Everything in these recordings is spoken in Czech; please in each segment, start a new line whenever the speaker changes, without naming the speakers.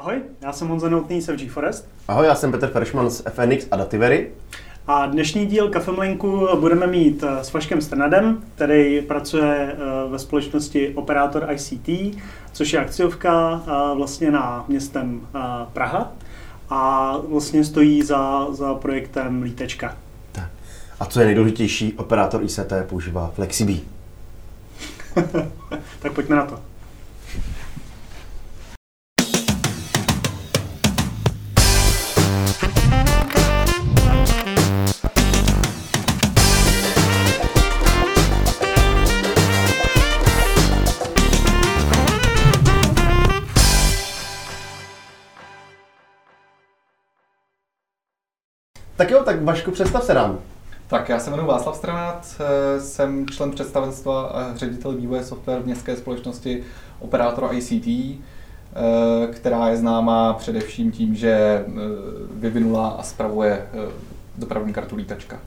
Ahoj, já jsem Honza Noutný z FG Forest.
Ahoj, já jsem Petr Feršman z FNX a Dativery.
A dnešní díl Kafemlinku budeme mít eh, s Vaškem Strnadem, který pracuje eh, ve společnosti Operátor ICT, což je akciovka eh, vlastně na městem Praha a vlastně stojí za, za projektem Lítečka.
Tak. A co je nejdůležitější, operátor ICT používá FlexiBee.
tak pojďme na to.
Tak jo, tak Vašku, představ se nám.
Tak já se jmenuji Václav Stranát, eh, jsem člen představenstva a ředitel vývoje software v městské společnosti operátora ICT, eh, která je známá především tím, že eh, vyvinula a spravuje dopravní kartu lítačka.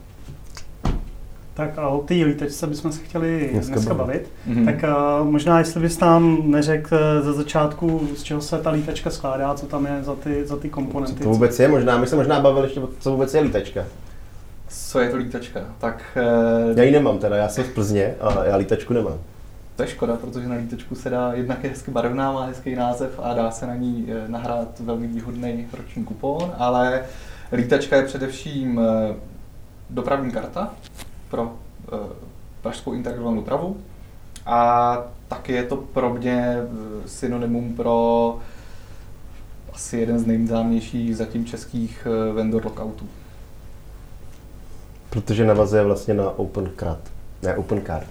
Tak a o té lítačce bychom se chtěli dneska, dneska bavit. Mm-hmm. Tak uh, možná, jestli bys nám neřekl ze začátku, z čeho se ta lítačka skládá, co tam je za ty, za ty komponenty.
Co to vůbec je? Možná, my se možná bavili ještě, co vůbec je lítačka.
Co je to lítačka? Tak,
uh, já ji nemám teda, já jsem v Plzně a já lítačku nemám.
To je škoda, protože na lítačku se dá, jednak je hezky barevná, má hezký název a dá se na ní eh, nahrát velmi výhodný roční kupon, ale lítačka je především dopravní karta, pro uh, pražskou integrovanou dopravu. A taky je to pro mě eh, synonymum pro asi jeden z nejznámějších zatím českých eh, vendor lockoutů.
Protože navazuje vlastně na Open Card, ne Open Card.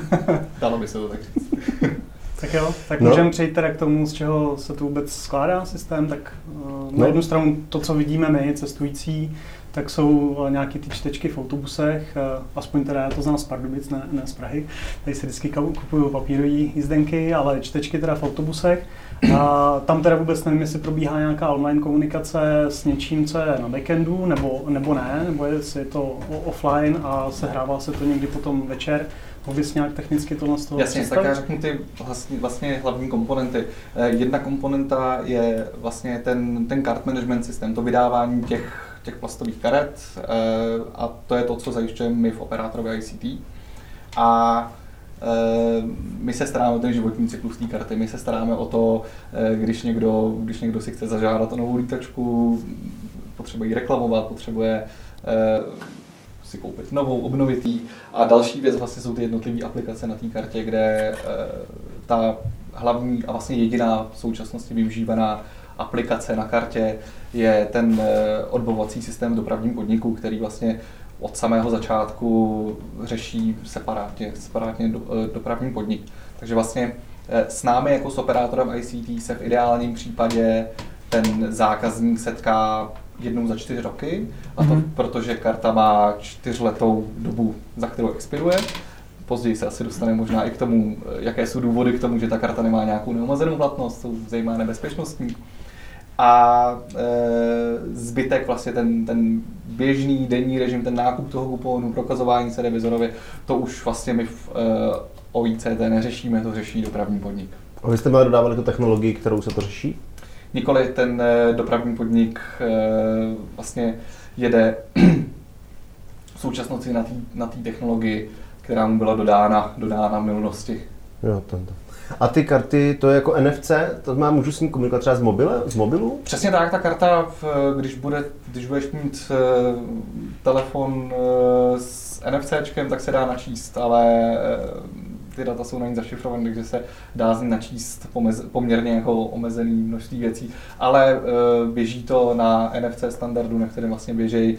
Dalo by se to tak říct.
tak jo, tak no. můžeme přejít teda k tomu, z čeho se to vůbec skládá systém. Tak uh, na no. jednu stranu to, co vidíme my, cestující, tak jsou eh, nějaké ty čtečky v autobusech, eh, aspoň teda já to znám z Pardubic, ne, ne z Prahy. Tady si vždycky kupuju papírové jízdenky, ale čtečky teda v autobusech. A tam teda vůbec nevím, jestli probíhá nějaká online komunikace s něčím, co je na backendu, nebo, nebo ne, nebo jestli je to offline a sehrává se to někdy potom večer. Mohl nějak technicky to z toho
Jasně, tak já řeknu ty vlastně, vlastně hlavní komponenty. Eh, jedna komponenta je vlastně ten, ten card management systém, to vydávání těch těch plastových karet eh, a to je to, co zajišťujeme my v operátorově ICT. A eh, my se staráme o ten životní cyklus té karty, my se staráme o to, eh, když někdo, když někdo si chce zažádat o novou lítačku, potřebuje ji reklamovat, potřebuje si koupit novou, obnovit ji. A další věc vlastně jsou ty jednotlivé aplikace na té kartě, kde ta hlavní a vlastně jediná v současnosti využívaná aplikace na kartě je ten eh, odbovací systém v dopravním podniku, který vlastně od samého začátku řeší separátně, separátně do, eh, dopravní podnik. Takže vlastně eh, s námi jako s operátorem ICT se v ideálním případě ten zákazník setká jednou za čtyři roky, a to mm-hmm. protože karta má čtyřletou dobu, za kterou expiruje. Později se asi dostane možná i k tomu, jaké jsou důvody k tomu, že ta karta nemá nějakou neomezenou platnost, jsou zajímavé bezpečnostní a e, zbytek vlastně ten, ten běžný denní režim, ten nákup toho kuponu, prokazování se revizorově, to už vlastně my v e, OICT neřešíme, to řeší dopravní podnik.
A vy jste měli dodávali tu technologii, kterou se to řeší?
Nikoli ten e, dopravní podnik e, vlastně jede v současnosti na té technologii, která mu byla dodána, dodána v minulosti.
Jo, tento. A ty karty, to je jako NFC, to má, můžu s ním komunikovat třeba z, mobile, z mobilu?
Přesně tak, ta karta, když, bude, když budeš mít uh, telefon uh, s NFCčkem, tak se dá načíst, ale uh, ty data jsou na ní zašifrované, takže se dá z ní načíst pomez, poměrně jako omezený množství věcí, ale běží to na NFC standardu, na kterém vlastně běží Eh,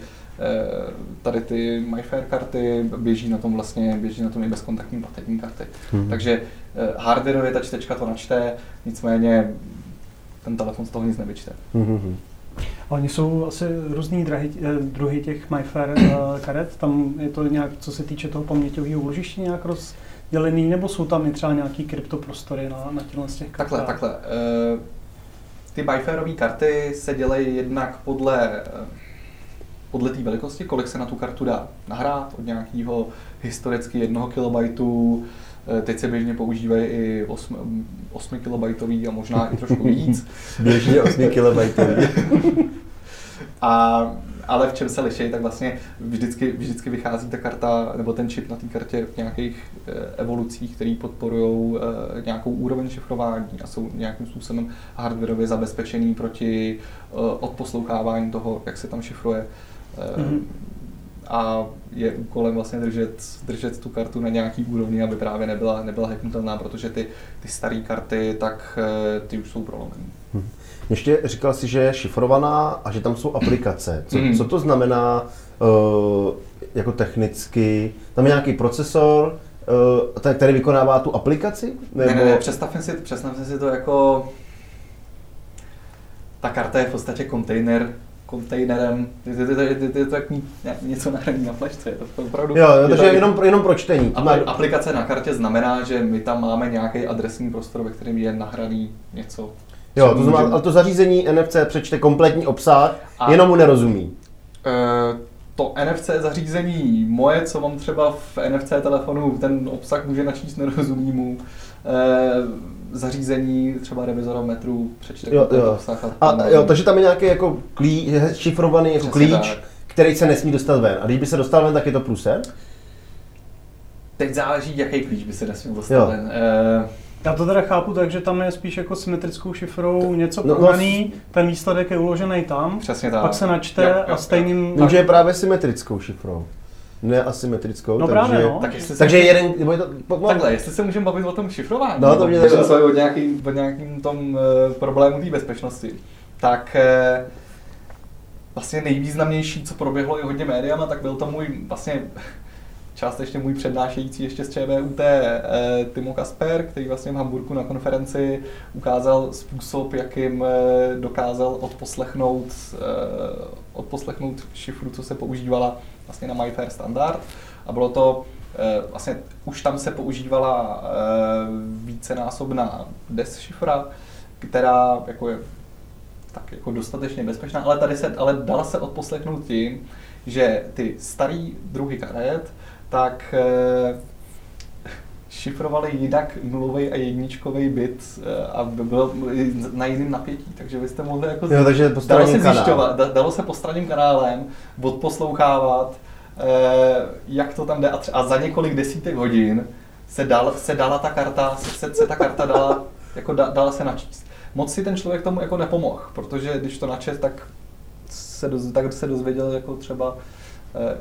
tady ty MyFair karty běží na tom vlastně, běží na tom i bezkontaktní platební karty. Hmm. Takže eh, hardwareově ta čtečka to načte, nicméně ten telefon z toho nic nevyčte. Hmm.
Oni jsou asi různý drahy, eh, druhy těch MyFair karet, tam je to nějak, co se týče toho paměťového úložiště nějak rozdělený, nebo jsou tam i třeba nějaký kryptoprostory na, na těchto z těch
kartách? Takhle, takhle. Ty MyFairové karty se dělají jednak podle podle té velikosti, kolik se na tu kartu dá nahrát od nějakého historicky jednoho kilobajtu Teď se běžně používají i 8, 8 KB a možná i trošku víc.
běžně 8 KB.
a ale v čem se liší, tak vlastně vždycky, vždycky vychází ta karta nebo ten čip na té kartě v nějakých eh, evolucích, které podporují eh, nějakou úroveň šifrování a jsou nějakým způsobem hardwareově zabezpečený proti eh, odposlouchávání toho, jak se tam šifruje. Mm-hmm. A je úkolem vlastně držet, držet tu kartu na nějaký úrovni, aby právě nebyla, nebyla hacknutelná, protože ty, ty staré karty, tak ty už jsou prolomené. Hmm.
Ještě říkal si, že je šifrovaná a že tam jsou aplikace. Co, mm. co to znamená uh, jako technicky? Tam je nějaký procesor, uh, který vykonává tu aplikaci?
Nebo... Ne, ne, ne, představme si, představme si to jako... Ta karta je v podstatě kontejner, kontejnerem, je to, je, je, je to jak něco nahraný na flešce, je to opravdu...
Jo, jo takže jenom, jenom pro čtení.
Aplikace na kartě znamená, že my tam máme nějaký adresní prostor, ve kterém je nahraný něco
Jo, to znamená, ale to zařízení NFC přečte kompletní obsah, a jenom mu nerozumí.
Uh, to NFC zařízení moje, co mám třeba v NFC telefonu, ten obsah může načíst, nerozumí mu. Zařízení, třeba metru, přečte jo, jo. obsah.
A, a jo, takže tam je nějaký jako klí, šifrovaný jako klíč, tak. který se nesmí dostat ven. A když by se dostal ven, tak je to plusem?
Teď záleží, jaký klíč by se nesměl dostat jo. ven. Uh,
já to teda chápu tak, že tam je spíš jako symetrickou šifrou něco no, prodaný, no, ten výsledek je uložený tam,
Přesně tak.
pak se načte jo, jo, a stejným...
Může je právě symetrickou šifrou. Ne asymetrickou,
no
takže,
právě, no.
tak jestli takže se, jeden, nebo to,
po, Takhle, jestli se můžeme bavit o tom šifrování, no, to mě tak... o nějakým, o nějakým tom uh, problému té bezpečnosti, tak uh, vlastně nejvýznamnější, co proběhlo i hodně médiama, tak byl to můj vlastně částečně můj přednášející ještě z ČVUT eh, Timo Kasper, který vlastně v Hamburgu na konferenci ukázal způsob, jakým eh, dokázal odposlechnout, eh, odposlechnout šifru, co se používala vlastně na MyFair standard. A bylo to vlastně už tam se používala vícenásobná DES šifra, která jako je tak jako dostatečně bezpečná, ale tady se, ale dala se odposlechnout tím, že ty starý druhy karet tak eh, šifrovali jinak nulový a jedničkový bit eh, a byl na jiném napětí, takže vy jste mohli jako
jo, takže
dalo se zjišťovat, dalo se postranným kanálem odposlouchávat, eh, jak to tam jde a, tři, a za několik desítek hodin se, dal, se dala ta karta, se, se ta karta dala, jako da, dala se načíst. Moc si ten člověk tomu jako nepomohl, protože když to načet, tak se, doz, tak se dozvěděl jako třeba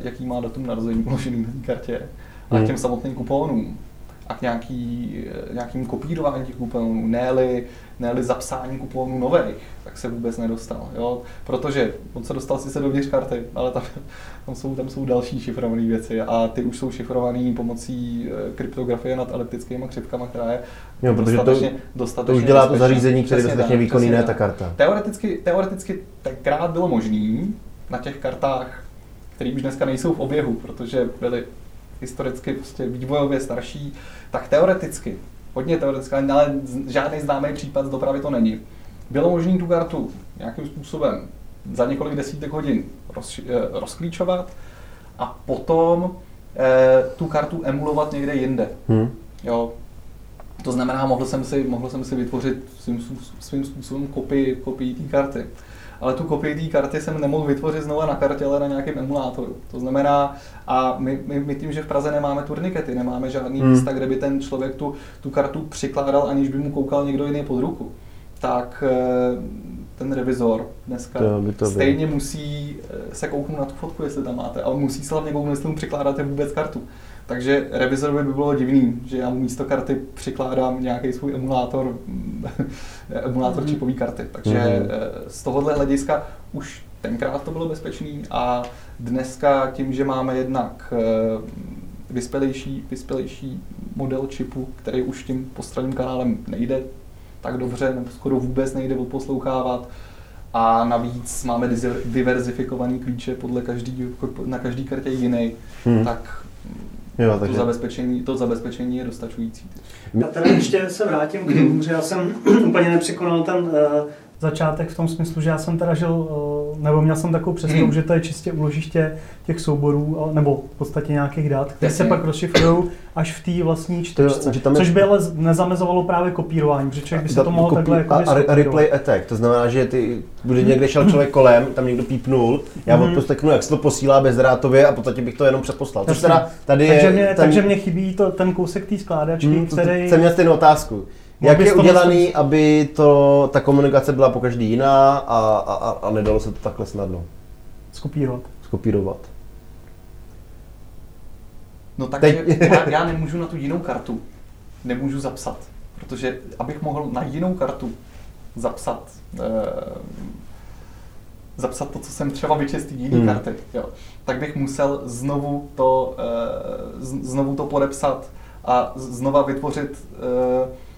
jaký má datum narození uložený na té kartě a hmm. k těm samotným kuponům a k nějaký, eh, nějakým kopírování těch kuponů, ne-li, ne zapsání kuponů nových, tak se vůbec nedostal. Jo? Protože on se dostal sice dovnitř karty, ale tam, tam, jsou, tam jsou další šifrované věci a ty už jsou šifrované pomocí eh, kryptografie nad elliptickými křivkama, která je
jo, protože dostatečně, to, dostatečně to už dělá to zařízení, které je dostatečně výkonný, ne ta karta.
Teoreticky, teoreticky tenkrát bylo možné na těch kartách které už dneska nejsou v oběhu, protože byly historicky prostě vývojově starší, tak teoreticky, hodně teoreticky, ale žádný známý případ z dopravy to není. Bylo možné tu kartu nějakým způsobem za několik desítek hodin roz, eh, rozklíčovat a potom eh, tu kartu emulovat někde jinde. Hmm. Jo. To znamená, mohl jsem si, mohl jsem si vytvořit svým, svým způsobem kopii, kopii té karty ale tu kopii té karty jsem nemohl vytvořit znova na kartě, ale na nějakém emulátoru. To znamená, a my, my, my tím, že v Praze nemáme turnikety, nemáme žádný hmm. místa, kde by ten člověk tu, tu kartu přikládal, aniž by mu koukal někdo jiný pod ruku, tak eh, ten revizor dneska to by to stejně by. musí eh, se kouknout na tu fotku, jestli tam máte, ale musí se hlavně kouknout, jestli mu přikládáte vůbec kartu. Takže revizorovi by bylo divný, že já mu místo karty přikládám nějaký svůj emulátor, emulátor mm-hmm. čipové karty. Takže mm-hmm. z tohohle hlediska už tenkrát to bylo bezpečný a dneska tím, že máme jednak eh, vyspělejší, vyspělejší model čipu, který už tím postranným kanálem nejde tak dobře, nebo skoro vůbec nejde odposlouchávat, a navíc máme diverzifikovaný klíče podle každý, na každý kartě jiný, hmm. tak Jo, takže... to, zabezpečení, to zabezpečení je dostačující.
Já teda ještě se vrátím k tomu, že já jsem úplně nepřekonal ten uh, začátek v tom smyslu, že já jsem teda žil uh, nebo měl jsem takovou představu, hmm. že to je čistě uložiště těch souborů, nebo v podstatě nějakých dat, které se pak rozšifrují až v té vlastní čtečce, to, což by ale nezamezovalo právě kopírování, protože člověk by se to mohl takhle jako
a, a replay attack, to znamená, že ty, bude někde šel člověk kolem, tam někdo pípnul, já hmm. odposteknu, jak se to posílá bezdrátově a potom bych to jenom přeposlal. Což teda tady
takže,
je,
mě, ten, takže mě chybí to, ten kousek té skládačky, hmm, který...
Jsem měl stejnou otázku. Jak je udělaný, aby to, ta komunikace byla po každý jiná a, a, a nedalo se to takhle snadno?
Skopírovat.
Skopírovat.
No takže já, já nemůžu na tu jinou kartu, nemůžu zapsat, protože abych mohl na jinou kartu zapsat, eh, zapsat to, co jsem třeba té jiné hmm. karty, jo, tak bych musel znovu to, eh, znovu to podepsat a znova vytvořit eh,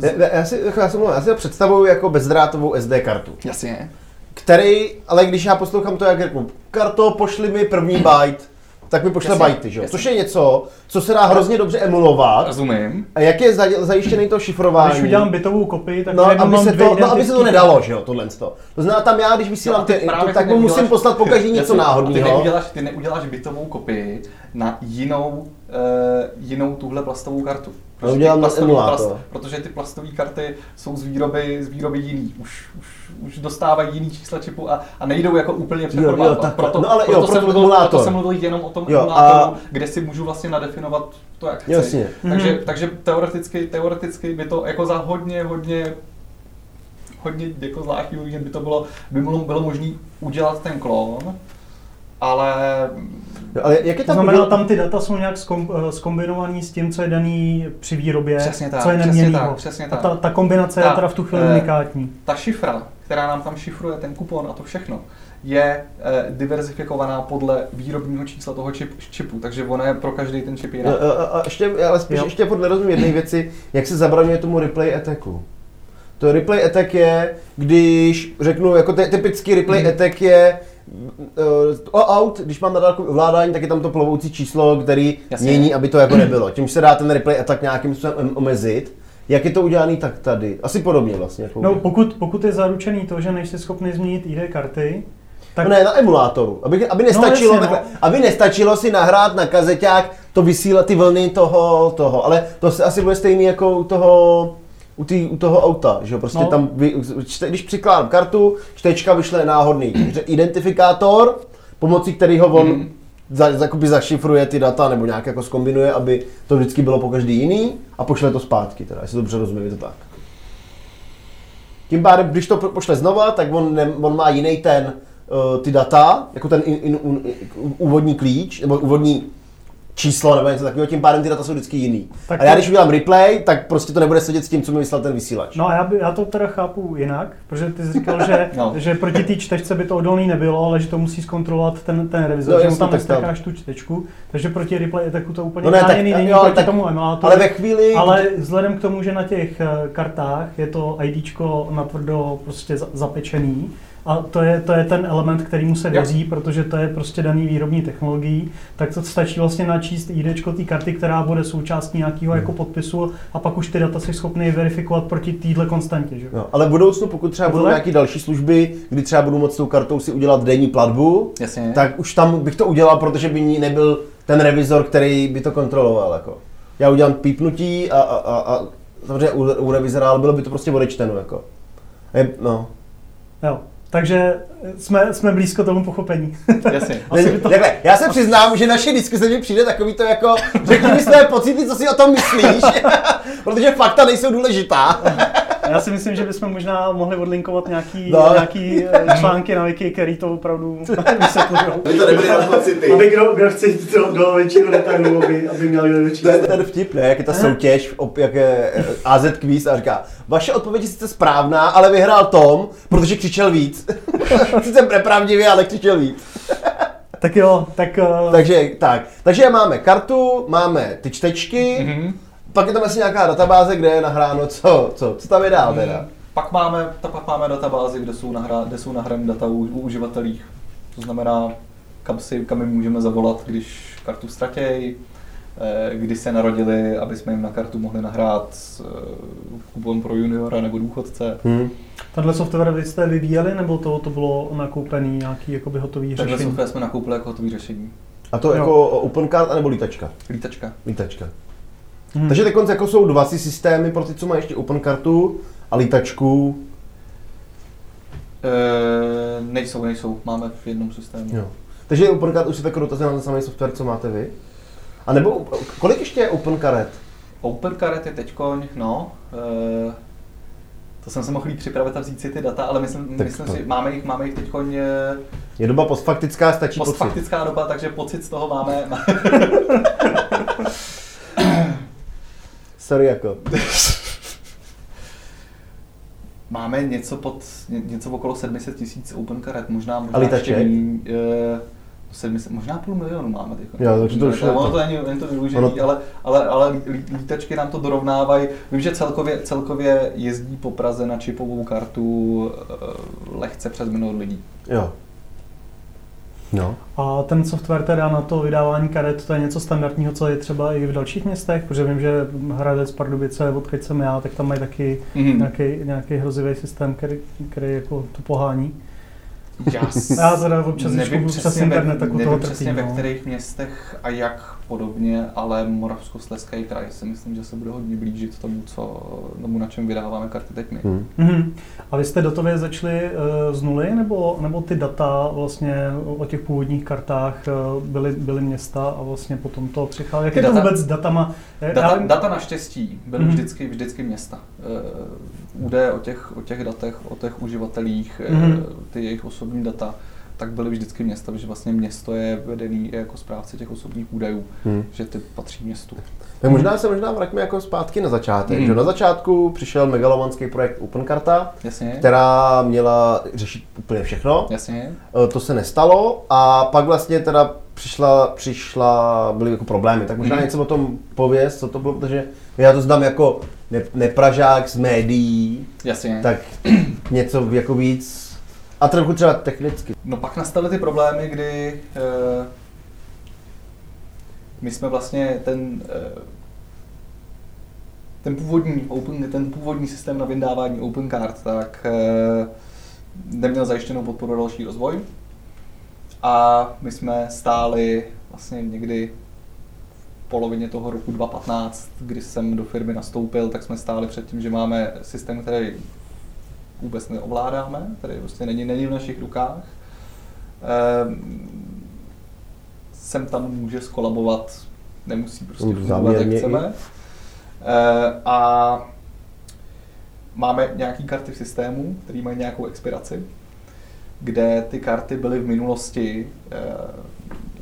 ne, ne, já, si, já, si, já si to představuju jako bezdrátovou SD kartu.
Jasně.
Který, ale když já poslouchám to, jak řeknu, karto, pošli mi první byte, tak mi pošle bajty, že jo? Což je něco, co se dá hrozně dobře emulovat.
Rozumím.
A jak je zajištěný to šifrování?
Když udělám bytovou kopii, tak
no, aby se to, no, aby se to nedalo, že jo, tohle. To znamená, tam já, když vysílám, no, ty, to, tak mu musím poslat po každý něco náhodného.
Ty neuděláš, ty neuděláš bytovou kopii na jinou, uh, jinou tuhle plastovou kartu.
Protože, ty plastový, plast,
protože ty plastové karty jsou z výroby, z výroby jiný. Už, už, už dostávají jiný čísla čipu a, a nejdou jako úplně přeformátovat. Proto,
no ale
proto,
jo,
jsem mluvil, proto jsem mluvil jenom o tom jo, emulátoru, a... kde si můžu vlastně nadefinovat to, jak chci.
Jasně.
Takže, mm-hmm. takže teoreticky, teoreticky by to jako za hodně, hodně hodně jako zvláštní by to bylo, by bylo, bylo možné udělat ten klon, ale
No, ale jak je
tam to znamená, tam ty data jsou nějak skombinovaný eh, s tím, co je daný při výrobě,
přesně tak,
co je
neměnný. Tak, přesně tak.
A ta, ta kombinace ta, je teda v tu chvíli eh, unikátní.
Ta šifra, která nám tam šifruje ten kupon a to všechno, je eh, diverzifikovaná podle výrobního čísla toho čip, čipu, takže ona je pro každý ten čip jiná.
A, a, a ještě, ale spíš jo. ještě pod nerozumím jedné věci, jak se zabraňuje tomu replay attacku. To replay attack je, když řeknu, jako typický replay hmm. attack je, uh, out, když mám na dálku ovládání, tak je tam to plovoucí číslo, který Jasně. mění, aby to jako nebylo. Tím se dá ten replay attack nějakým způsobem omezit. Jak je to udělané tak tady? Asi podobně vlastně. Jako
no, pokud, pokud je zaručený to, že nejsi schopný změnit ID karty,
tak... No ne, na emulátoru. Aby, aby, nestačilo, no, jasně, no. aby nestačilo si nahrát na kazeťák to vysílat ty vlny toho, toho. Ale to se asi bude stejný jako u toho u, tý, u toho auta, že jo, prostě no. tam, vy, čte, když přikládám kartu, čtečka vyšle náhodný identifikátor, pomocí kterého on mm. za, za, zašifruje ty data nebo nějak jako skombinuje, aby to vždycky bylo po každý jiný a pošle to zpátky, teda, jestli to dobře rozumím, je to tak. Tím pádem, když to pošle znova, tak on, ne, on má jiný ten, uh, ty data, jako ten in, in, in, in, úvodní klíč, nebo úvodní číslo nebo něco takového, tím pádem ty data jsou vždycky jiný. Tak a já když udělám replay, tak prostě to nebude sedět s tím, co mi vyslal ten vysílač.
No a já, by, já to teda chápu jinak, protože ty jsi říkal, že, no. že proti té čtečce by to odolný nebylo, ale že to musí zkontrolovat ten, ten revizor, no, že mu tam nestakáš tu čtečku, takže proti replay attacku to úplně no ne, tak, není jo, proti tak, tomu emulátoru.
Ale ve chvíli...
Ale vzhledem k tomu, že na těch eh, kartách je to IDčko natvrdo prostě zapečený, a to je, to je ten element, který mu se věří, jo. protože to je prostě daný výrobní technologií, tak to stačí vlastně načíst ID té karty, která bude součástí nějakého jako hmm. podpisu a pak už ty data si schopný verifikovat proti téhle konstantě. Že?
No, ale v budoucnu, pokud třeba budou nějaké další služby, kdy třeba budu moct tou kartou si udělat denní platbu,
Jasně.
tak už tam bych to udělal, protože by ní nebyl ten revizor, který by to kontroloval. Jako. Já udělám pípnutí a, a, a, a samozřejmě u, u revizora, ale bylo by to prostě odečteno. Jako. Je, no.
Jo. Takže jsme, jsme blízko tomu pochopení.
Jasně.
to... Takhle, já se přiznám, že naše diskuse mi přijde takový to jako, řekni mi své pocity, co si o tom myslíš, protože fakta nejsou důležitá.
Já si myslím, že bychom možná mohli odlinkovat nějaký, no. nějaký eh, články na Wiki, který to opravdu vysvětlují.
Aby to nebyly pocity.
Aby kdo, kdo chce jít do, do většího detailu, aby, aby měl větší.
To je ten vtip, ne? Jak je ta soutěž, jak je eh, AZ Quiz a říká, vaše odpověď je sice správná, ale vyhrál Tom, protože křičel víc. Sice nepravdivě, ale křičel víc.
tak jo, tak... Uh...
Takže tak, takže máme kartu, máme ty čtečky, mm-hmm pak je tam asi nějaká databáze, kde je nahráno co, co, co tam je dál teda? Hmm.
Pak máme, pak máme databázi, kde jsou, nahrá, kde jsou nahrány data u, u uživatelích. To znamená, kam, si, kam my můžeme zavolat, když kartu ztratějí, kdy se narodili, aby jsme jim na kartu mohli nahrát eh, kupon pro juniora nebo důchodce. Hmm.
Tahle software vy jste vyvíjeli, nebo to, to bylo nakoupený nějaký jakoby hotový řešení?
Takhle software jsme nakoupili jako hotový řešení.
A to jo. jako OpenCard nebo lítačka?
Lítačka.
Lítačka. Hmm. Takže teď jako jsou dva systémy pro ty, co mají ještě OpenCartu a lítačku.
E, nejsou, nejsou. Máme v jednom systému.
Jo. Takže OpenCard už je takový dotaz na ten samý software, co máte vy? A nebo kolik ještě je OpenCard?
OpenCard je teďkoň, no, e, to jsem se mohl připravit a vzít si ty data, ale myslím, myslím si, máme jich, máme jich teď
Je doba postfaktická, stačí
postfaktická pocit. doba, takže pocit z toho máme.
Sorry jako.
máme něco pod, něco okolo 700 tisíc open karet, možná, možná
a ještě
méně, 700, možná půl milionu máme teď.
Jo, to, to,
to, ono to není, není to využitý, ono... ale, ale, ale lítačky nám to dorovnávají. Vím, že celkově, celkově jezdí po Praze na čipovou kartu eh, lehce přes milion lidí.
Jo. No.
A ten software teda na to vydávání karet, to je něco standardního, co je třeba i v dalších městech, protože vím, že Hradec, Pardubice, odkud jsem já, tak tam mají taky mm-hmm. nějaký, nějaký hrozivý systém, který, který jako to pohání.
Já,
já teda občas nevím přes internet, tak u
toho přesně no. ve kterých městech a jak podobně, ale Moravskoslezský kraj si myslím, že se bude hodně blížit tomu, co, tomu na čem vydáváme karty teď my. Hmm.
Mm-hmm. A vy jste datově začali uh, z nuly, nebo, nebo ty data vlastně o těch původních kartách uh, byly, byly města a vlastně potom to přicházelo? Jak je data, to vůbec s datama?
Data, já... data naštěstí byly mm-hmm. vždycky, vždycky města. Uh, údaje o těch, o těch datech, o těch uživatelích, mm-hmm. ty jejich osobní data tak byly vždycky města, že vlastně město je vedený jako správce těch osobních údajů, hmm. že ty patří městu.
Tak možná se možná vraťme jako zpátky na začátek. Hmm. Že na začátku přišel megalomanský projekt OpenCarta,
Jasně.
která měla řešit úplně všechno.
Jasně.
E, to se nestalo a pak vlastně teda přišla, přišla byly jako problémy. Tak možná hmm. něco o tom pověz, co to bylo, protože já to znám jako ne, nepražák z médií.
Jasně.
Tak něco jako víc a trochu třeba technicky.
No pak nastaly ty problémy, kdy uh, my jsme vlastně ten, uh, ten původní, open, ten původní systém na vydávání Open Card, tak uh, neměl zajištěnou podporu další rozvoj. A my jsme stáli vlastně někdy v polovině toho roku 2015, kdy jsem do firmy nastoupil, tak jsme stáli před tím, že máme systém, který vůbec neovládáme, který prostě není, není v našich rukách. Ehm, sem tam může skolabovat, nemusí prostě fungovat, jak chceme. Ehm, a máme nějaké karty v systému, které mají nějakou expiraci, kde ty karty byly v minulosti ehm,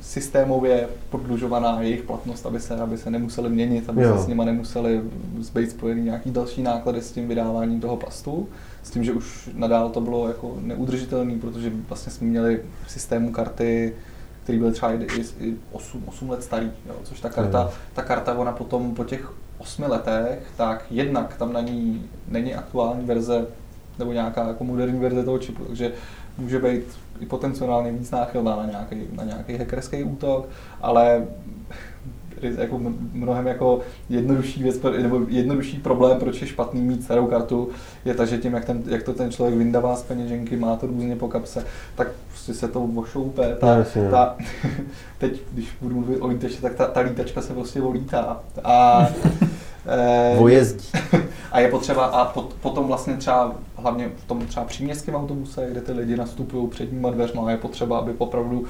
systémově prodlužovaná jejich platnost, aby se, aby se nemuseli měnit, aby jo. se s nimi nemuseli zbejt spojený nějaký další náklady s tím vydáváním toho plastu s tím, že už nadál to bylo jako neudržitelné, protože vlastně jsme měli v systému karty, které byly třeba i, i 8, 8 let starý, jo, což ta karta, ta karta, ona potom po těch 8 letech, tak jednak tam na ní není aktuální verze nebo nějaká jako moderní verze toho čipu, takže může být i potenciálně víc náchylná na nějaký, na nějaký hackerský útok, ale jako mnohem jako jednodušší věc, nebo jednodušší problém, proč je špatný mít starou kartu, je ta, že tím, jak, ten, jak to ten člověk vyndává z peněženky, má to různě po kapse, tak prostě se to vošoupe. Ta, no, ta, teď, když budu mluvit o lítači, tak ta, ta lítačka se prostě volítá. A,
Vojezdí.
A je potřeba, a pot, potom vlastně třeba, hlavně v tom třeba příměstském autobuse, kde ty lidi nastupují předníma dveřma, je potřeba, aby opravdu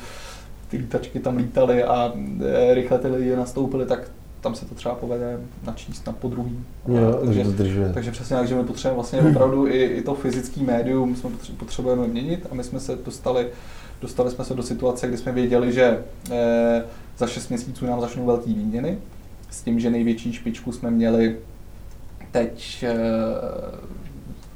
ty lítačky tam lítaly a e, rychle ty lidi nastoupili, tak tam se to třeba povede načíst na podruhý.
Jo,
takže,
to
takže přesně tak, že my potřebujeme vlastně opravdu i, i to fyzické médium jsme potřebujeme měnit a my jsme se dostali, dostali jsme se do situace, kdy jsme věděli, že e, za 6 měsíců nám začnou velký výměny, s tím, že největší špičku jsme měli teď e,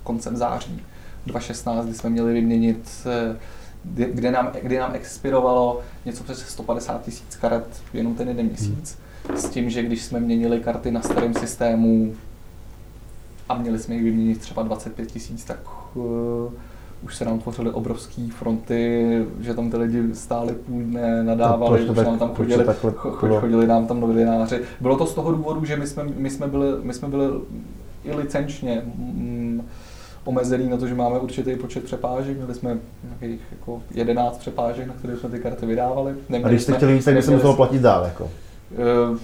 koncem září 2016, kdy jsme měli vyměnit e, kde nám, kde nám expirovalo něco přes 150 tisíc karet jenom ten jeden měsíc. Hmm. S tím, že když jsme měnili karty na starém systému a měli jsme jich vyměnit třeba 25 tisíc, tak uh, už se nám tvořily obrovské fronty, že tam ty lidi stáli půl dne, nadávali, no, že nám tam chodili, chodili, chodili nám tam novináři. Bylo to z toho důvodu, že my jsme, my jsme, byli, my jsme byli i licenčně mm, omezený na to, že máme určitý počet přepážek. Měli jsme nějakých jako 11 přepážek, na které jsme ty karty vydávali.
Neměli A když jste chtěli víc, tak by se muselo platit dál? Jako? Uh,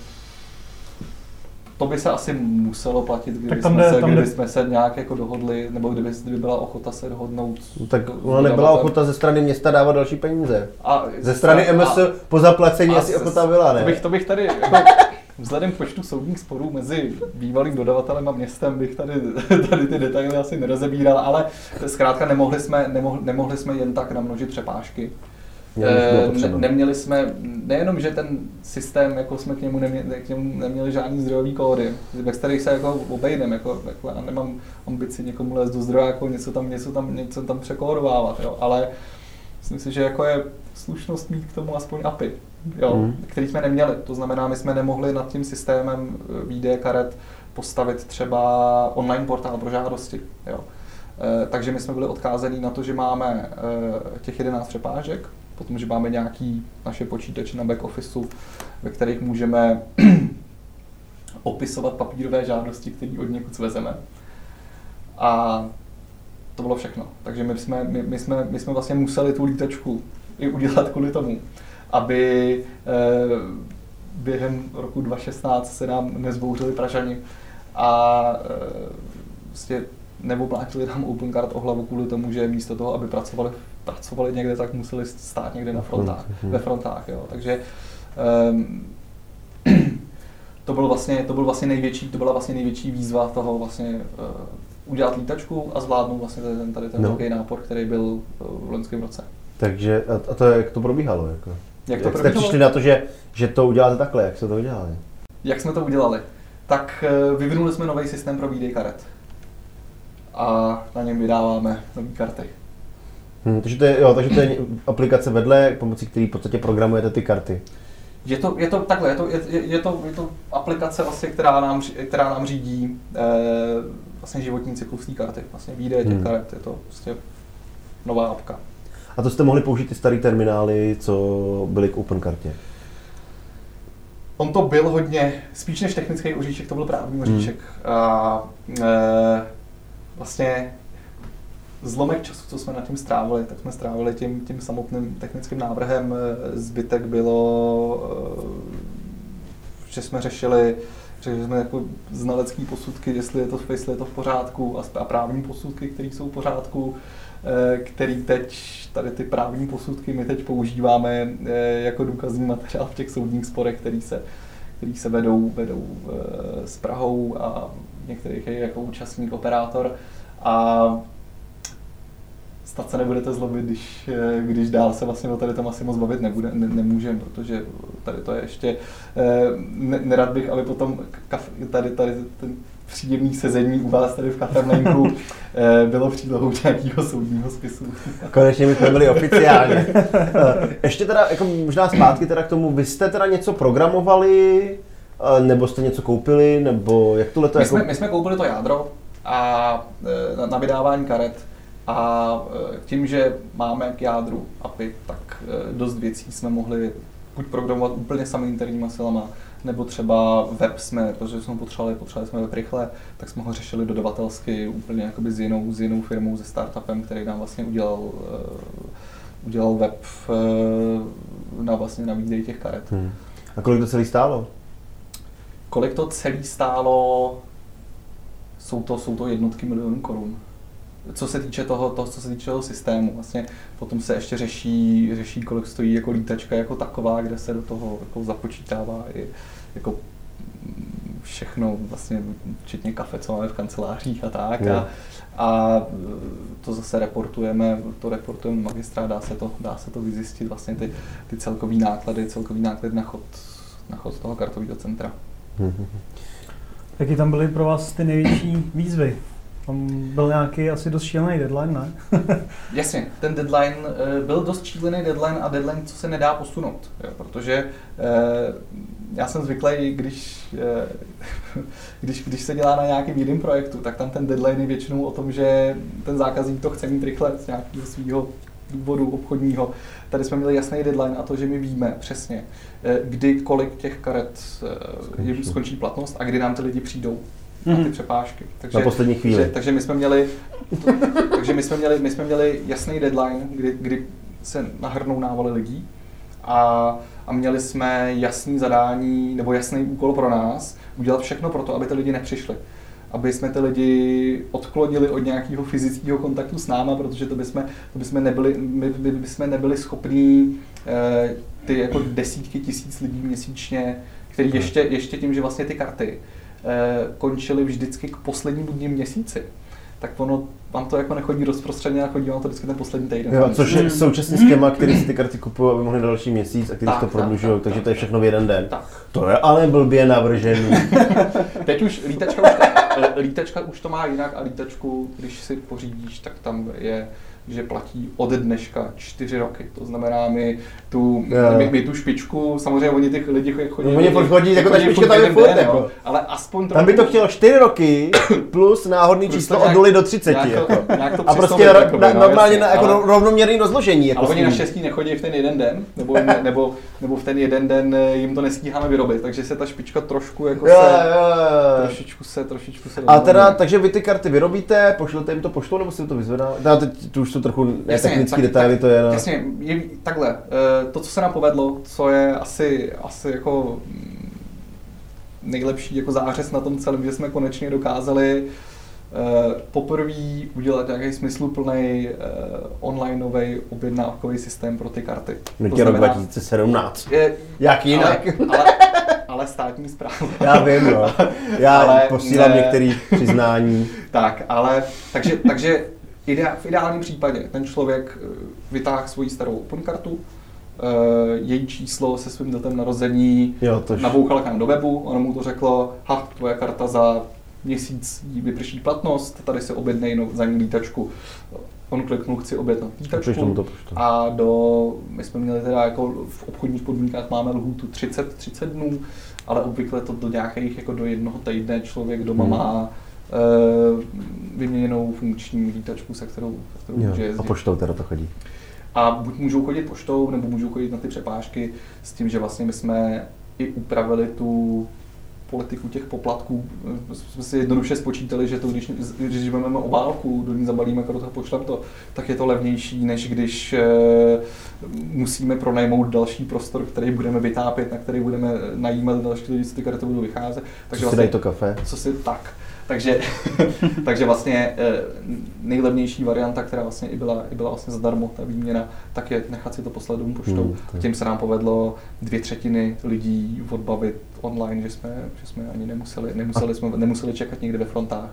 to by se asi muselo platit, kdyby, tak tam jsme, jde, se, tam kdyby jde. jsme se nějak jako dohodli, nebo kdyby, kdyby byla ochota se dohodnout.
No, tak ona nebyla ochota ze strany města dávat další peníze. A ze strany MS a, po zaplacení asi ochota byla, ne?
To bych, to bych tady jako, Vzhledem k počtu soudních sporů mezi bývalým dodavatelem a městem bych tady, tady ty detaily asi nerozebíral, ale zkrátka nemohli jsme, nemohli, nemohli jsme jen tak namnožit přepážky. E, ne, neměli jsme, nejenom, že ten systém, jako jsme k němu neměli, k němu neměli žádný zdrojový kódy, ve kterých se jako obejdeme, jako, jako já nemám ambici někomu lézt do zdroje, jako něco tam, něco tam, něco tam překódovávat, jo, ale myslím si, že jako je slušnost mít k tomu aspoň API jo, mm. který jsme neměli. To znamená, my jsme nemohli nad tím systémem eh, VD karet postavit třeba online portál pro žádosti. Jo. E, takže my jsme byli odkázení na to, že máme e, těch 11 přepážek, potom, že máme nějaký naše počítače na back officeu, ve kterých můžeme opisovat papírové žádosti, které od někud svezeme. A to bylo všechno. Takže my jsme, my, my, jsme, my jsme vlastně museli tu lítačku i udělat kvůli tomu, aby eh, během roku 2016 se nám nezbouřili Pražani a vlastně neoblátili nám OpenCard o hlavu kvůli tomu, že místo toho, aby pracovali, pracovali někde, tak museli stát někde na frontách, ve frontách. Jo. Takže um, to byl vlastně, to byl vlastně největší, to byla vlastně největší výzva toho vlastně uh, udělat lítačku a zvládnout vlastně ten, tady ten no. velký nápor, který byl v loňském roce.
Takže a to, jak to probíhalo? Jako? Jak, to jak jste přišli na to, že, že to uděláte takhle? Jak jste to udělali?
Jak jsme to udělali? Tak eh, vyvinuli jsme nový systém pro výdej karet. A na něm vydáváme nové karty.
Hmm, takže, to je, jo, takže to je aplikace vedle, pomocí které v podstatě programujete ty karty.
Je to, je to takhle, je to, je, je, to, je to aplikace, vlastně, která, nám, která nám řídí eh, vlastně životní cyklus té karty. Vlastně výdej těch hmm. karet, je to vlastně nová apka.
A to jste mohli použít ty staré terminály, co byly k OpenCartě?
On to byl hodně, spíš než technický oříšek, to byl právní oříšek. Hmm. A e, vlastně zlomek času, co jsme nad tím strávili, tak jsme strávili tím, tím samotným technickým návrhem. Zbytek bylo, e, že jsme řešili Řešili jsme jako znalecký posudky, jestli je to, jestli je to v pořádku a právní posudky, které jsou v pořádku. Eh, který teď, tady ty právní posudky my teď používáme eh, jako důkazní materiál v těch soudních sporech, který se, který se vedou, vedou eh, s Prahou a některých je jako účastník, operátor. A snad se nebudete zlobit, když, když dál se vlastně o tady tom asi moc bavit nebude, ne, nemůžeme, protože tady to je ještě, ne, nerad bych, aby potom kaf, tady, tady ten příjemný sezení u vás tady v Katarnenku eh, bylo přílohou nějakého soudního spisu.
Konečně my jsme byli oficiálně. Eh, ještě teda, jako možná zpátky teda k tomu, vy jste teda něco programovali, eh, nebo jste něco koupili, nebo jak tohle to
my
jako...
Jsme, my jsme koupili to jádro a na, na vydávání karet a tím, že máme k jádru API, tak dost věcí jsme mohli buď programovat úplně sami interníma silama, nebo třeba web jsme, protože jsme potřebovali, potřebovali jsme web rychle, tak jsme ho řešili dodavatelsky úplně jakoby s jinou, s jinou firmou, se startupem, který nám vlastně udělal, uh, udělal web uh, na vlastně na výdej těch karet. Hmm.
A kolik to celý stálo?
Kolik to celý stálo? Jsou to, jsou to jednotky milionů korun co se týče toho, toho, co se týče toho systému, vlastně potom se ještě řeší, řeší, kolik stojí jako lítačka jako taková, kde se do toho jako započítává i jako všechno, vlastně včetně kafe, co máme v kancelářích a tak. A, a to zase reportujeme, to reportujeme magistrát, dá se to, dá se to vyzjistit, vlastně ty, ty celkový náklady, celkový náklady na chod, na chod toho kartového centra.
Jaký tam byly pro vás ty největší výzvy Tam byl nějaký asi dost šílený deadline, ne?
Jasně, ten deadline uh, byl dost šílený deadline a deadline, co se nedá posunout, jo, protože uh, já jsem zvyklý, když, uh, když, když se dělá na nějakém jiném projektu, tak tam ten deadline je většinou o tom, že ten zákazník to chce mít rychle z nějakého svého důvodu obchodního. Tady jsme měli jasný deadline a to, že my víme přesně, kdy kolik těch karet jim skončí platnost a kdy nám ty lidi přijdou na ty mhm. přepážky.
Takže, na poslední chvíli.
Takže, takže my jsme měli, takže my jsme měli, my jsme měli jasný deadline, kdy, kdy se nahrnou návaly lidí a, a měli jsme jasný zadání nebo jasný úkol pro nás udělat všechno pro to, aby ty lidi nepřišli aby jsme ty lidi odklonili od nějakého fyzického kontaktu s náma, protože to bychom, to bychom nebyli, my, my bychom nebyli schopní eh, ty jako desítky tisíc lidí měsíčně, který ještě, ještě tím, že vlastně ty karty končily vždycky k poslednímu dní měsíci, tak ono vám to jako nechodí rozprostřeně a chodí vám to vždycky ten poslední týden.
Jo, což je současný schéma, který si ty karty kupují, aby mohli další měsíc a který tak, to prodlužují, takže tak, to je všechno v jeden den. Tak. To je ale blbě navržený.
Teď už lítačka už, lítačka už to má jinak a lítačku, když si pořídíš, tak tam je že platí od dneška čtyři roky. To znamená, my tu, yeah. my, my, tu špičku, samozřejmě oni těch lidi chodí.
No, oni chodí, chodí jako ta špička tam je furt, jako.
Ale aspoň
trochu. Tam by to chtělo čtyři roky plus náhodný plus číslo od 0 do 30. Nějak jako. nějak to a prostě jakoby, na, no, normálně jasně, na, jako ale, rovnoměrný rozložení. Jako
ale oni naštěstí nechodí v ten jeden den, nebo, ne, nebo, nebo v ten jeden den eh, jim to nestíháme vyrobit, takže se ta špička trošku jako se, trošičku se, trošičku se
A teda, takže vy ty karty vyrobíte, pošlete jim to poštou, nebo si to vyzvedá? Teď už to trochu jasně, technické detaily to je. No.
Jasně, je, takhle, eh, to, co se nám povedlo, co je asi, asi jako nejlepší jako zářez na tom celém, že jsme konečně dokázali uh, poprvé udělat nějaký smysluplný uh, onlineový objednávkový systém pro ty karty.
No rok 2017. Je, Jak jinak?
Ale, ale, ale státní zpráva.
Já vím, no. Já ale posílám některé přiznání.
tak, ale, takže, takže Ide, v ideálním případě ten člověk eh, vytáhl svoji starou OPEN kartu, Uh, její číslo se svým datem narození jo, tož... nabouchal kam do webu, ono mu to řeklo, ha, tvoje karta za měsíc vyprší platnost, tady si objednej no, za ní lítačku. On kliknul, chci objednat lítačku
to
a do, my jsme měli teda jako v obchodních podmínkách máme lhůtu 30, 30 dnů, ale obvykle to do nějakých jako do jednoho týdne člověk doma hmm. má Eh, vyměněnou funkční lítačku, se kterou, se kterou jo, může jezdit.
A poštou teda to chodí.
A buď můžou chodit poštou, nebo můžou chodit na ty přepážky s tím, že vlastně my jsme i upravili tu politiku těch poplatků. Jsme si jednoduše spočítali, že to, když, když vezmeme obálku, do ní zabalíme, jako do toho pošlem to, tak je to levnější, než když e, musíme pronajmout další prostor, který budeme vytápět, na který budeme najímat další lidi, co ty karty budou vycházet.
Takže co si vlastně, to kafe?
Co si tak. Takže, takže vlastně eh, nejlevnější varianta, která vlastně i byla, i byla vlastně zadarmo, ta výměna, tak je nechat si to poslat domů poštou. Hmm, a tím se nám povedlo dvě třetiny lidí odbavit online, že jsme, že jsme ani nemuseli, nemuseli, jsme, nemuseli čekat někde ve frontách.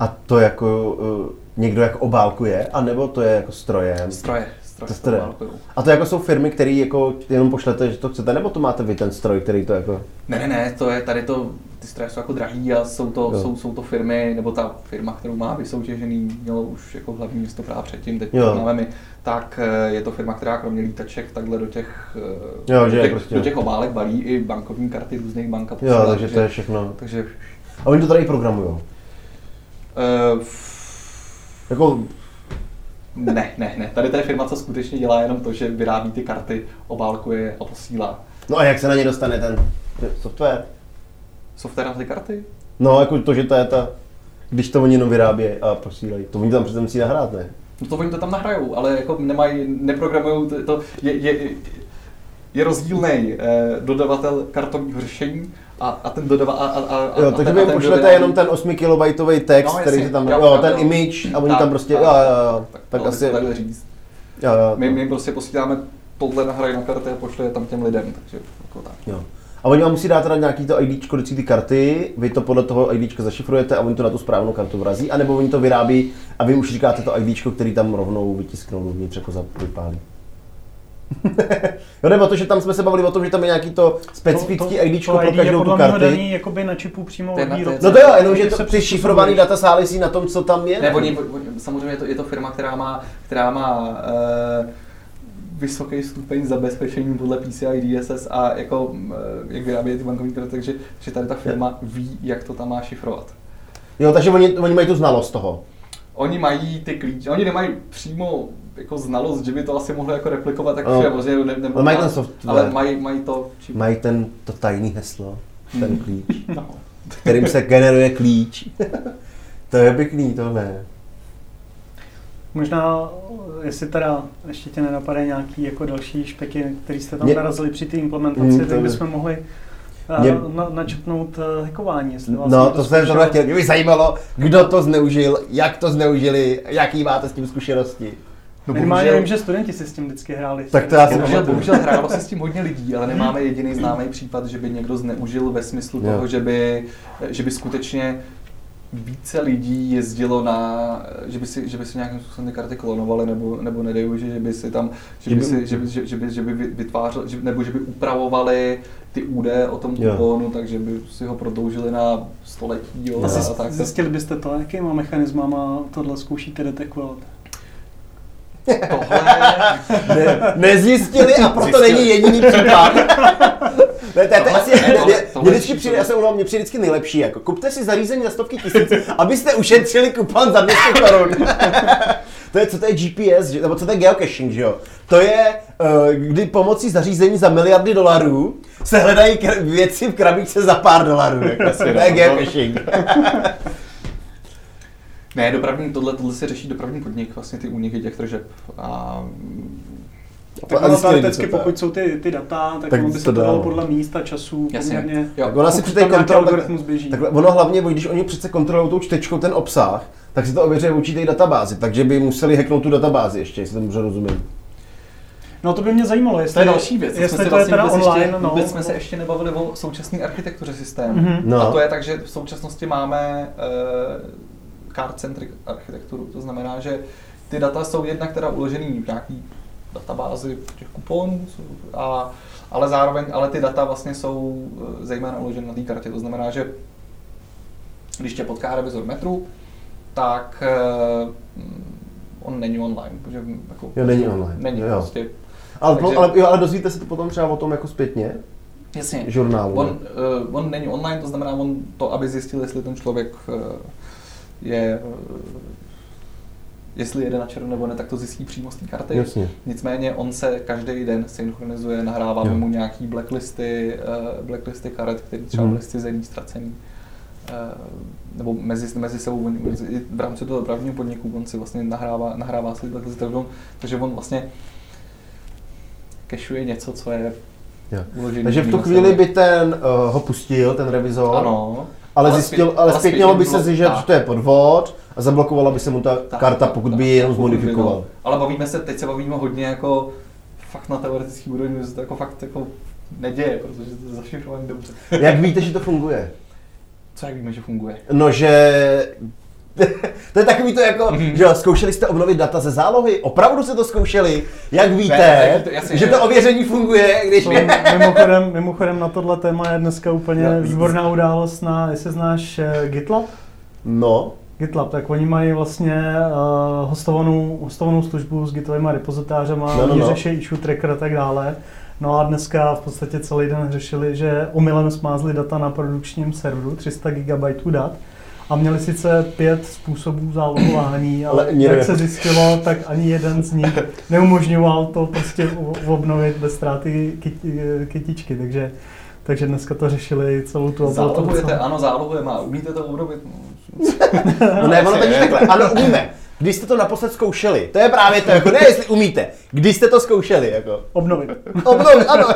A to jako uh, někdo jako obálkuje, anebo to je jako strojem?
Stroje, stroje.
A to jako jsou firmy, které jako jenom pošlete, že to chcete, nebo to máte vy ten stroj, který to jako...
Ne, ne, ne, to je tady to ty stroje jsou jako drahý a jsou to, jsou, jsou to firmy, nebo ta firma, kterou má vysoutěžený, mělo už jako hlavní město právě předtím, teď jo. máme my, tak eh, je to firma, která kromě lítaček takhle do těch,
eh, jo,
do, těch
prostě...
do těch obálek balí i bankovní karty různých bank.
Jo, takže, takže to je všechno.
Takže...
A oni to tady programují? Uh, jako
ne, ne, ne. Tady to je firma, co skutečně dělá jenom to, že vyrábí ty karty, obálkuje a posílá.
No a jak se na ně dostane ten software?
software na ty karty?
No, jako to, že to je ta, když to oni jenom vyrábějí a posílají, to oni tam přece musí nahrát, ne?
No to oni to tam nahrajou, ale jako nemají, neprogramují, to, to je, je, je rozdílný eh, dodavatel kartovního řešení a, a ten dodavatel. A, a, a,
jo, takže vy pošlete jenom ten 8 kilobajtový text, no, který si tam, jo, ten image a oni tak, tam prostě, tak, jo, jo, jo,
tak, tak asi. To říct. Jo, jo, my, my prostě posíláme tohle nahrají na karty a pošle je tam těm lidem, takže jako tak.
Jo. A oni vám musí dát teda nějaký to ID do ty karty, vy to podle toho ID zašifrujete a oni to na tu správnou kartu vrazí, anebo oni to vyrábí a vy už říkáte to ID, který tam rovnou vytisknou dovnitř jako vypálí. Jo, nebo to, že tam jsme se bavili o tom, že tam je nějaký to specifický to, ID pro každou tu kartu.
daný jakoby na čipu přímo od
No to jo, jenom, že to, ty šifrovaný data závisí na tom, co tam je.
Ne, oni, samozřejmě je to, je to firma, která má, která má uh, vysoký stupeň zabezpečení podle PCI DSS a jako, eh, jak vyrábějí ty bankovní karty, takže že tady ta firma ví, jak to tam má šifrovat.
Jo, takže oni, oni mají tu znalost toho.
Oni mají ty klíče, oni nemají přímo jako znalost, že by to asi mohli jako replikovat, tak no. prostě ne, nebo
ale mají ten software.
Ale mají, mají to.
Čím? Mají ten, to tajný heslo, ten hmm. klíč, no. kterým se generuje klíč. to je pěkný, to ne.
Možná, jestli teda ještě tě nenapadají nějaký jako další špeky, který jste tam Mě... narazili při té implementaci, mm, tak bychom mohli mě... na, načrtnout uh, hackování. Jestli
vlastně no, to, to jsem to chtěl. Mě by zajímalo, kdo to zneužil, jak to zneužili, jaký máte s tím zkušenosti.
No, Minimálně bohužel... vím, že studenti si s tím vždycky hráli.
Tak to já jsem bohužel, bohužel hrálo se s tím hodně lidí, ale nemáme jediný známý případ, že by někdo zneužil ve smyslu jo. toho, že by, že by skutečně více lidí jezdilo na, že by si, že by si nějakým způsobem ty karty klonovali, nebo, nebo nedej že, že by si tam, že by, si, že by, že, že by, že by vytvářel, že, nebo že by upravovali ty údaje o tom kuponu, takže by si ho prodloužili na století. Jo,
a, a tak. Zjistili byste to, jakýma mechanismama tohle zkoušíte detekovat?
Tohle ne, nezjistili a proto Zjistili. není jediný případ. Ne, to, mě vždycky přijde, já se umlám, mě přijde vždycky nejlepší, jako kupte si zařízení za stovky tisíc, abyste ušetřili kupon za 200 korun. to je, co to je GPS, nebo co to je geocaching, že jo? To je, uh, kdy pomocí zařízení za miliardy dolarů se hledají věci v krabičce za pár dolarů. Jako, to je geocaching.
Ne, dopravní, tohle, tohle se řeší dopravní podnik, vlastně ty úniky těch tržeb. A
tak ono teoreticky, pokud jsou ty, ty data, tak, tak ono by se to dalo podle místa, času,
Jasně. poměrně. Jo.
Tak ona si při té kontrole, tak, běží. tak ono hlavně, když oni přece kontrolují tou čtečkou ten obsah, tak si to ověří v určité databázi, takže by museli hacknout tu databázi ještě, jestli to může rozumím.
No to by mě zajímalo, jestli,
to je další věc.
jestli to vlastně je teda online. Ještě,
no. Vůbec jsme se ještě nebavili o současné architektuře systému. Mm-hmm. No. A to je tak, že v současnosti máme uh, card-centric architekturu. To znamená, že ty data jsou jednak teda uložený v nějaký databázi těch kuponů, a, ale zároveň, ale ty data vlastně jsou eh, zejména uloženy na té kartě. To znamená, že když tě potká revizor metru, tak uh, on není online. Protože
jako, jo, není online.
Není jo. prostě.
Ale, takže, ale, jo, ale dozvíte se to potom třeba o tom jako zpětně?
Jasně.
Žurnálu.
On, uh, on není online, to znamená, on to, aby zjistil, jestli ten člověk uh, je uh, jestli jede na černo nebo ne, tak to zjistí přímo z té karty.
Jasně.
Nicméně on se každý den synchronizuje, nahrává mu nějaký blacklisty, uh, blacklisty karet, který třeba byly zcizený, ztracený. Uh, nebo mezi, mezi sebou, mezi, v rámci toho právního podniku, on si vlastně nahrává, nahrává si blacklisty, takže on, takže on vlastně kešuje něco, co je.
Takže v tu chvíli by ten uh, ho pustil, ten revizor,
ano,
ale, ale zjistil, ale zpětně by se zjistit, že to je podvod, a zablokovala by se mu ta tak, karta, pokud tak, by ji jenom zmodifikoval.
Ale bavíme se, teď se bavíme hodně jako fakt na teoretický úrovni, že se to jako fakt jako neděje, protože to je zašifrované dobře.
Jak víte, že to funguje?
Co jak víme, že funguje?
No, že to je takový to jako, mm-hmm. že zkoušeli jste obnovit data ze zálohy? Opravdu se to zkoušeli? Jak víte, ne, to, jasně, že to ověření funguje, když... To,
mimochodem, mimochodem na tohle téma je dneska úplně no, výborná událost na, jestli znáš uh, GitLab?
No.
GitLab, tak oni mají vlastně uh, hostovanou, hostovanou službu s gitovými repozitářema, no, no, no. řeší issue tracker a tak dále. No a dneska v podstatě celý den řešili, že omylem smázli data na produkčním serveru, 300 GB dat, a měli sice pět způsobů zálohování, ale, ale jak se zjistilo, tak ani jeden z nich neumožňoval to prostě obnovit bez ztráty kytičky, takže takže dneska to řešili celou tu
Zálohujete, ano, zálohujeme a umíte to obnovit?
No ne, ono to není takhle. Ano, umíme. Když jste to naposled zkoušeli, to je právě to, jako ne jestli umíte, když jste to zkoušeli, jako.
Obnovit.
Obnovit, ano.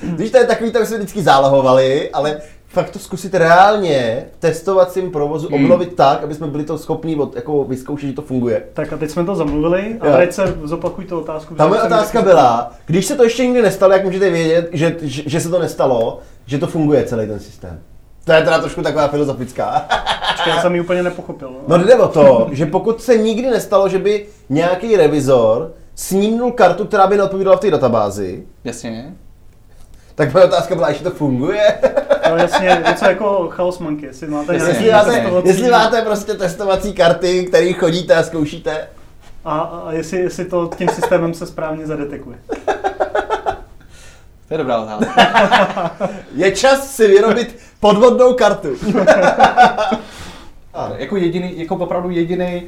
Když to je takový, tak jsme vždycky zálohovali, ale fakt to zkusit reálně v testovacím provozu hmm. obnovit tak, aby jsme byli to schopni od, jako vyzkoušet, že to funguje.
Tak a teď jsme to zamluvili a teď se zopakuj tu otázku.
Ta moje otázka byla, když se to ještě nikdy nestalo, jak můžete vědět, že, že, že se to nestalo, že to funguje celý ten systém? To je teda trošku taková filozofická.
Počkej, já jsem ji úplně nepochopil.
No, no jde o to, že pokud se nikdy nestalo, že by nějaký revizor snímnul kartu, která by neodpovídala v té databázi,
Jasně.
Tak moje otázka byla, jestli to funguje.
No jasně, něco jako Chaos Monkey, jestli máte
Jasně.
jestli,
nějaký
máte,
testovací-
jestli máte prostě testovací karty, které chodíte a zkoušíte.
A, a jestli, jestli to tím systémem se správně zadetekuje.
To je dobrá otázka.
Je čas si vyrobit podvodnou kartu.
jako jediný, jako opravdu jediný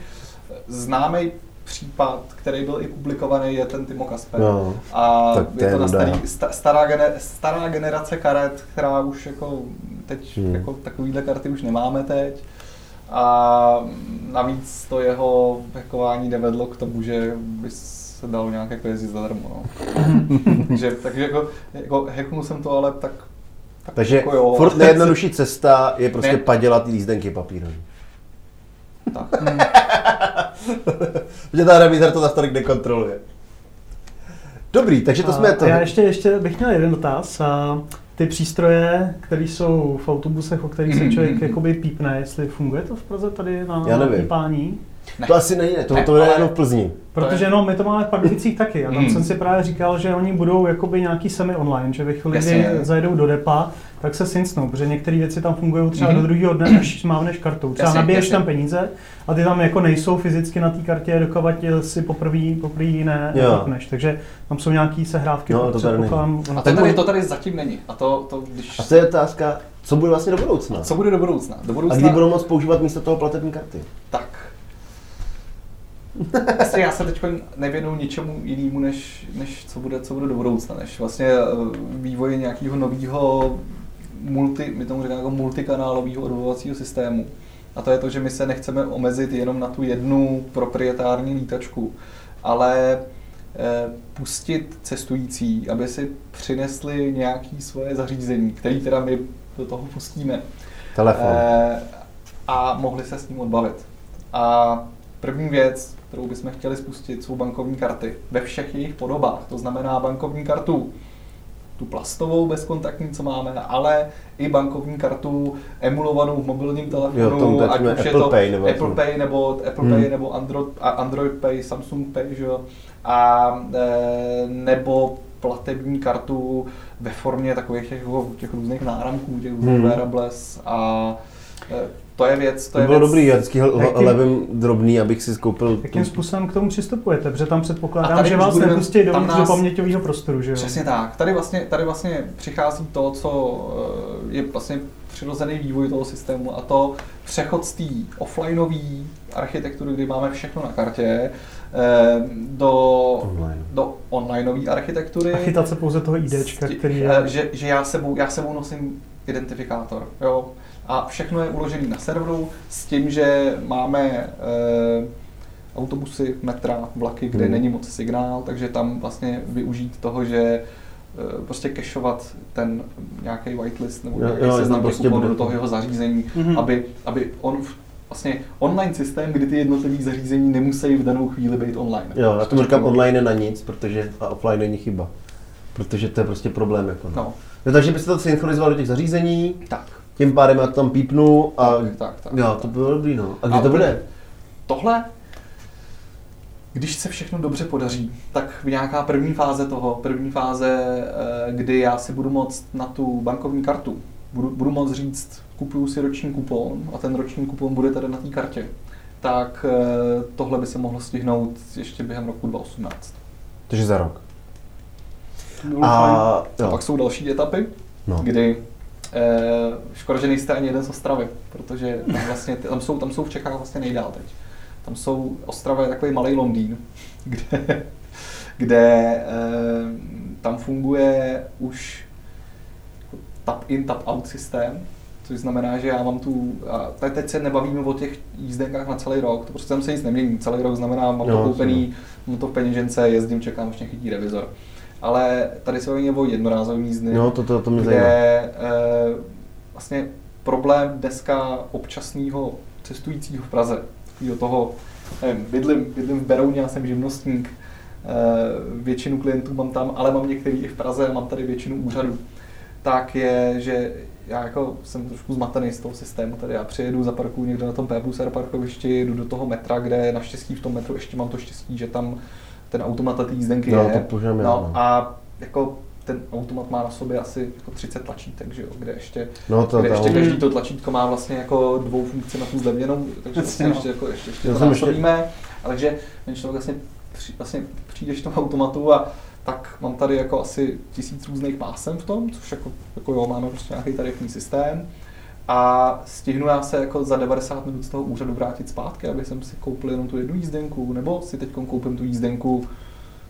známý případ, který byl i publikovaný, je ten Timo Kasper.
No,
A je to na starý, sta, stará, gener, stará generace karet, která už jako teď
Hmm.
jako takovýhle karty už nemáme teď. A navíc to jeho hackování nevedlo k tomu, že by se dalo nějak jako jezdit zadarmo. No. takže, takže jako, jako hacknul jsem to, ale tak, tak
Takže
jako jo.
furt nejjednodušší cesta je prostě
Ne.
padělat lízdenky papírové.
tak.
Protože ta revizor to zase tolik nekontroluje. Dobrý, takže to
A-
jsme to.
Já ještě, ještě bych měl jeden dotaz. A ty přístroje, které jsou v autobusech, o kterých se člověk jakoby pípne, jestli funguje to v Praze tady na
Já nevím.
pípání?
Ne.
To asi nejde, to,
Ne,
to je jenom v Plzni.
Protože no, my to máme v Pardubicích taky a tam
Hmm.
jsem si právě říkal, že oni budou jakoby nějaký semi-online, že ve chvíli, kdy
Jasně.
zajedou do depa, tak se sincnou, protože některé věci tam fungují třeba
Mhm.
do druhého dne, až mávneš kartou. Třeba
Jasně,
nabiješ
jasně.
tam peníze a ty tam jako nejsou fyzicky na té kartě, dokovat si poprvé poprvé ne,
Jo.
nepapneš. Takže tam jsou nějaký sehrávky,
No, to tady
ono
A to tady, to tady zatím není. A to, to když...
A to je otázka, co bude vlastně do budoucna?
Co bude do budoucna? Do
A
budoucna
kdy budou moct používat místo toho platební karty?
Tak. Vlastně já se teď nevěnuju ničemu jinému, než, než co, bude, co bude do budoucna, než vlastně eh, vývoji nějakého nového multi, my tomu říkáme jako multikanálového odvolovacího systému. A to je to, že my se nechceme omezit jenom na tu jednu proprietární lítačku, ale eh, pustit cestující, aby si přinesli nějaké svoje zařízení, které teda my do toho pustíme.
Telefon.
Eh, a mohli se s ním odbavit. A první věc, kterou bychom chtěli spustit, jsou bankovní karty ve všech jejich podobách. To znamená bankovní kartu tu plastovou bezkontaktní, co máme, ale i bankovní kartu emulovanou v mobilním telefonu,
Jo,
ať už je
Apple
to
Pay nebo
Apple. Pay nebo Apple
Hmm.
Pay nebo Android, Android Pay, Samsung Pay, že jo? A e, nebo platební kartu ve formě takových těch, těch různých náramků, těch
Hmm.
wearables a e, to je věc, to je
bylo
věc,
dobrý, já vždycky
Jakým-
levím drobný, abych si skoupil
Jakým způsobem k tomu přistupujete? Protože tam předpokládám, že vás
budeme-
nepustí do
nás-
paměťového prostoru, že jo?
Přesně tak. Tady vlastně, tady vlastně přichází to, co eh, je vlastně přirozený vývoj toho systému a to přechod z té offlineové architektury, kdy máme všechno na kartě, eh, do,
Online.
do onlineové architektury.
A chytat se pouze toho IDčka, který
eh,
je...
Že, že já, sebou, já sebou nosím identifikátor. Jo? A všechno je uložené na serveru s tím, že máme eh, autobusy, metra, vlaky, kde
Hmm.
není moc signál, takže tam vlastně využít toho, že eh, prostě kešovat ten nějaký whitelist nebo nějaký
jo,
seznam
prostě bude.
do toho jeho zařízení,
Mhm.
aby, aby on v- vlastně online systém, kdy ty jednotlivé zařízení nemusí v danou chvíli být online.
Jo, já
To
tomu říkám
řeknu.
online je na nic, protože a offline není chyba. Protože to je prostě problém. Jako, no.
No,
No, takže byste to synchronizoval do těch zařízení,
tak.
Tím pádem já to tam pípnu a
tak, tak, tak,
jo,
tak.
to bylo dobrý, no. A kdy
A
to bude?
Tohle, když se všechno dobře podaří, tak nějaká první fáze toho, první fáze, eh, kdy já si budu moct na tu bankovní kartu, budu, budu moct říct, kupuju si roční kupon a ten roční kupon bude tady na té kartě, tak eh, tohle by se mohlo stihnout ještě během roku 2018.
Takže za rok. A
A pak jsou další etapy,
no.
kdy škoda, že nejste ani jeden z Ostravy, protože tam, vlastně, tam, jsou, tam jsou v Čechách vlastně nejdál teď. Tam jsou, Ostrava je takový malý Londýn, kde, kde eh, tam funguje už jako tap in, tap out systém, což znamená, že já mám tu, a tady teď se nebavíme o těch jízdenkách na celý rok, to prostě tam se nic nemění, celý rok znamená, mám
Jo,
to koupený, mám to v peněžence, jezdím, čekám, až mě chytí revizor. Ale tady se bavíme o jednorázový jízdny,
No, to, to, to mě
kde
zajímá.
eh, vlastně problém dneska občasného cestujícího v Praze, do toho, nevím, bydlím, bydlím v Berouně, já jsem živnostník, eh, většinu klientů mám tam, ale mám některý i v Praze, mám tady většinu úřadů, tak je, že já jako jsem trošku zmatený z toho systému tady. Já přijedu, zaparkuju někde na tom P plus R parkovišti, jdu do toho metra, kde naštěstí v tom metru ještě mám to štěstí, že tam ten automat té jízdenky
No,
je.
to
no,
no.
a jako ten automat má na sobě asi jako 30 tlačítek, že jo, kde ještě,
No to
kde ještě
tam-
každý to tlačítko má vlastně jako dvou funkci na tu zlevněnou, takže vlastně
no.
ještě, jako, ještě, ještě to
jsem ještě-
násobíme. A takže ten člověk vlastně, při, vlastně přijdeš k tomu automatu a tak mám tady jako asi tisíc různých pásem v tom, což jako, jako jo, máme prostě nějaký tarifní systém. A stihnu já se jako za 90 minut z toho úřadu vrátit zpátky, aby jsem si koupil jenom tu jednu jízdenku, nebo si teď koupím tu jízdenku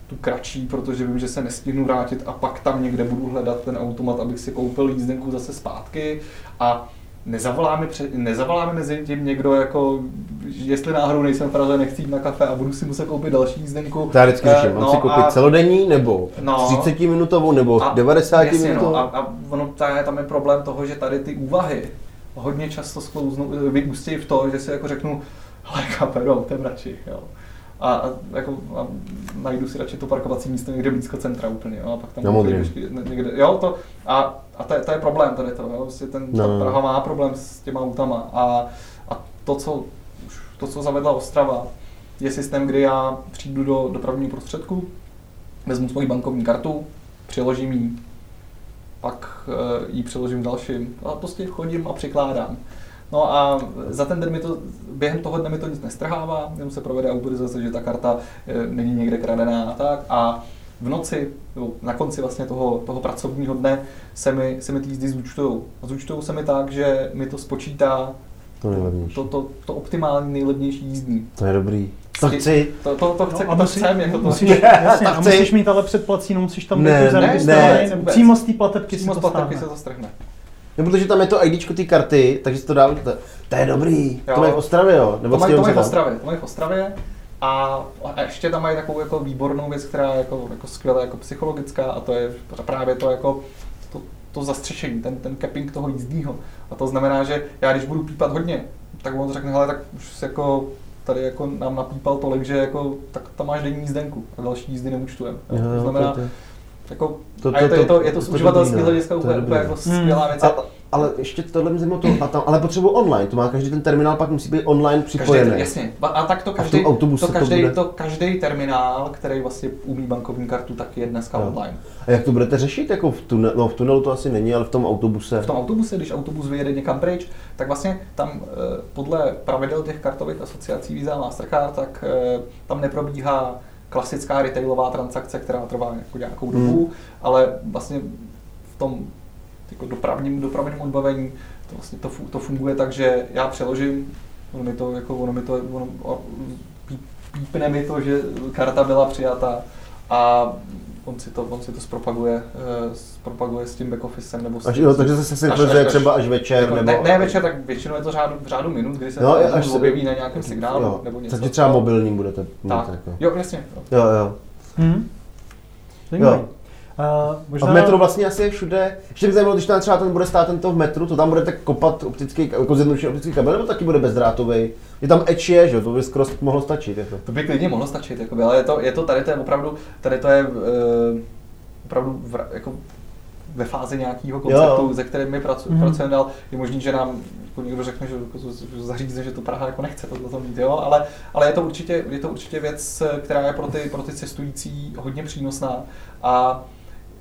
tu kratší, protože vím, že se nestihnu vrátit a pak tam někde budu hledat ten automat, abych si koupil jízdenku zase zpátky a nezavolá mi, před, nezavolá mi mezi tím někdo, jako, jestli náhodou nejsem v Praze, nechci jít na kafe a budu si muset koupit další jízdenku.
To já vždycky
Eh,
řeším, mám si koupit
a-
celodenní nebo
No.
30 minutovou nebo 90
jasně,
minutovou.
No, a, a ono, ta, tam je problém toho, že tady ty úvahy hodně často sklouznou, vyústějí v to, že si jako řeknu, hele kapero, ten radši, jo. A, a, jako, a najdu si radši to parkovací místo někde blízko centra úplně, jo, a pak tam
Modrém.
ještě někde, jo, to, a, a to, je, to je problém tady to, jo, prostě ten,
No.
ta Praha má problém s těma autama a, a to, co, už to, co zavedla Ostrava, je systém, kdy já přijdu do dopravního prostředku, vezmu svoji bankovní kartu, přiložím ji, pak eh, ji přiložím dalším a prostě chodím a přikládám. No a za ten den mi to, během toho dne mi to nic nestrhává, jenom se provede autorizace, že ta karta eh, není někde kradená a tak. A v noci, nebo na konci vlastně toho, toho pracovního dne se mi, se mi ty jízdy zúčtujou. A zúčtujou se mi tak, že mi to spočítá
To nejlevnější.
to, to, to optimální nejlevnější jízdní.
To je dobrý. To chci.
To, to, to, chce,
No, a
to
musí-
chcem, jako to.
musíš, jasně, a musíš mít ale předplacíno, musíš tam
Ne,
být
ne, ne,
přímo z té platebky
Přímo
si
z
to
platebky se to strhne.
No, protože tam je to IDčko té karty, takže si to dá, to, to je dobrý.
Jo.
To mají v Ostravě, jo? Nebo
To mají, to v? Ostravě, to mají v Ostravě. A, a ještě tam mají takovou jako výbornou věc, která je jako, jako skvěle jako psychologická a to je právě to jako to, to zastřešení, ten, ten capping toho jízdního. A to znamená, že já když budu pípat hodně, tak on řekne, hele, tak už si jako tady jako nám napípal tolik, že jako, tak tam máš denní jízdenku a další jízdy neúčtujeme. To znamená,
to- to-
jako,
To-
a je
to-
to, je to, je
to-
to z
to je
uživatelského
no.
hlediska
To je
úplně, úplně
no.
jako skvělá věc.
A, ale ještě tohle mi zajímalo to, a tam, ale potřebuji online, to má každý ten terminál, pak musí být online připojený.
Každý, jasně. A, a tak to
A
každý,
tom autobuse
to
to
každý,
bude?
to každý terminál, který vlastně umí bankovní kartu, tak je dneska
Jo.
online.
A jak to budete řešit? Jako v, tunelu, no, v tunelu to asi není, ale v tom autobuse.
V tom autobuse, když autobus vyjede někam pryč, tak vlastně tam eh, podle pravidel těch kartových asociací Visa a Mastercard, tak eh, tam neprobíhá klasická retailová transakce, která trvá jako nějakou dobu,
Hmm.
ale vlastně v tom jako dopravním, dopravním odbavení to, vlastně to, to funguje tak, že já přeložím, ono mi to, jako, ono mi to, ono, pípne mi to, že karta byla přijata a on si to, on si to zpropaguje, eh, zpropaguje s tím backofficem nebo s
Až,
tím,
jo, takže se synchronizuje třeba až večer,
jako,
nebo...
ne, ne, večer, tak většinou je to řádu, v řádu minut, kdy se
Jo,
to
až se-
objeví na nějakém signálu
jo,
nebo něco.
Takže třeba mobilní budete mít.
Tak,
Jako.
jo, jasně. Jo.
Jo, jo.
Hmm. Zajímavý.
Jo.
Uh,
A
možná,
v metru vlastně asi je všude. Ještě by zajímalo, když tam třeba ten bude stát tento v metru, to tam budete kopat optický, jako zjednodušený optický kabel, nebo taky bude bezdrátový? Je tam Edge je, že to by skoro mohlo stačit. Jako.
To by klidně mohlo stačit, jakoby, ale je to, je to tady, to je opravdu, tady to je uh, opravdu v, jako ve fázi nějakého konceptu,
Jo.
ze kterým my pracu,
Mhm.
pracujeme dál. Je možný, že nám jako někdo řekne, že, jako, že zařízne, že to Praha jako nechce tohle to mít, jo? Ale, ale je, to určitě, je to určitě věc, která je pro ty, pro ty cestující hodně přínosná. A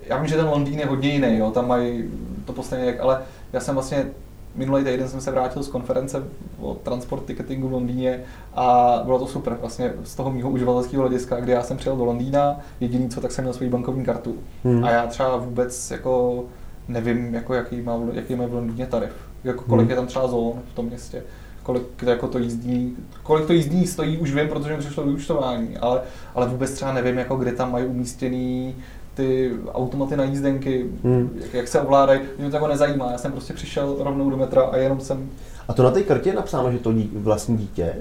já vím, že ten Londýn je hodně jiný, jo? tam mají to posledně, jak, ale já jsem vlastně minulý týden jsem se vrátil z konference o transport ticketingu v Londýně a bylo to super vlastně z toho mého uživatelského hlediska, kdy já jsem přijel do Londýna, jediný co, tak jsem měl svoji bankovní kartu.
Hmm.
A já třeba vůbec jako nevím, jako jaký, má, jaký má v Londýně tarif, jako kolik
Hmm.
je tam třeba zón v tom městě, kolik jako to jízdní, kolik to jízdní stojí, už vím, protože mi přišlo vyúčtování, ale, ale vůbec třeba nevím, jako kde tam mají umístěný ty automaty na jízdenky,
Hmm.
jak, jak se ovládají, mě to jako nezajímá, já jsem prostě přišel rovnou do metra a jenom jsem,
A to na té kartě je napsáno, že to dí, vlastní dítě?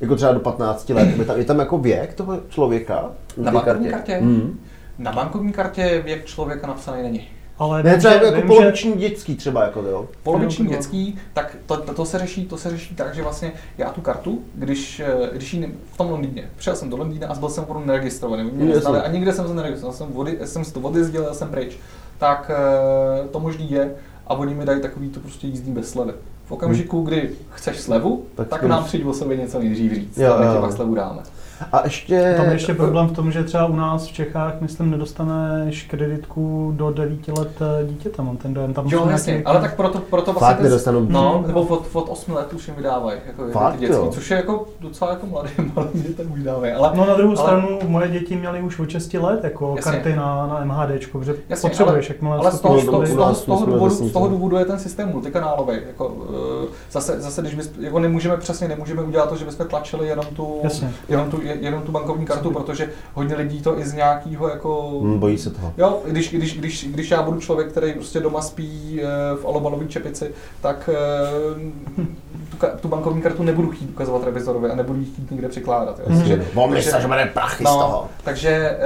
Jako třeba do 15 let. Je tam, je tam jako věk toho člověka?
Na bankovní kartě?
Hmm.
na bankovní kartě věk člověka napsaný není.
Ale
Ne, třeba
že-
jako, jako
vím,
poloviční dětský třeba, jako jo.
Poloviční dětský, tak to, to, to, se řeší, to se řeší tak, že vlastně já tu kartu, když, eh, když ji ne- v tom Londýně, přijel jsem do Londýna a byl jsem opravdu neregistrovaný, mě neznali a nikde jsem se neregistroval, jsem, vody, jsem si to odjezdil, jel jsem pryč, tak eh, to možný je a oni mi dají takový to prostě jízdní bez slevy. V okamžiku, kdy chceš slevu,
Tak
tak, nám přijď o sobě něco nejdřív říct,
Jo,
a my ti pak slevu dáme.
A ještě...
Tam je ještě problém v tom, že třeba u nás v Čechách, myslím, nedostaneš kreditku do 9 let eh, dítěte, mám ten dojem. Tam
jo, jasně, ale tak proto, proto
vlastně... Fakt nedostanu.
No, nebo od, od 8 let už jim vydávají, jako Fakt, ty dětský, jo. což je jako docela jako mladý, mladý dětem už dávají. Ale,
no na druhou ale... stranu, moje děti měly už od 6 let jako jasně. karty na, na MHD, protože jasně, potřebuješ, jakmile
ale z toho, z, toho, z, toho, z, toho důvodu, z toho důvodu je ten systém multikanálový. Jako, uh, zase, zase, když bys, jako nemůžeme přesně, nemůžeme udělat to, že bychom tlačili jenom tu, jenom tu, jenom tu bankovní kartu, protože hodně lidí to i z nějakého jako...
Hmm, bojí se toho.
Jo, když, když, když, když já budu člověk, který prostě doma spí eh, v alobalové čepici, tak eh, tu, tu bankovní kartu nebudu chtít ukazovat revizorovi a nebudu ji chtít nikde přikládat. Jo.
Hmm. Takže, takže, že prachy no, z toho.
Takže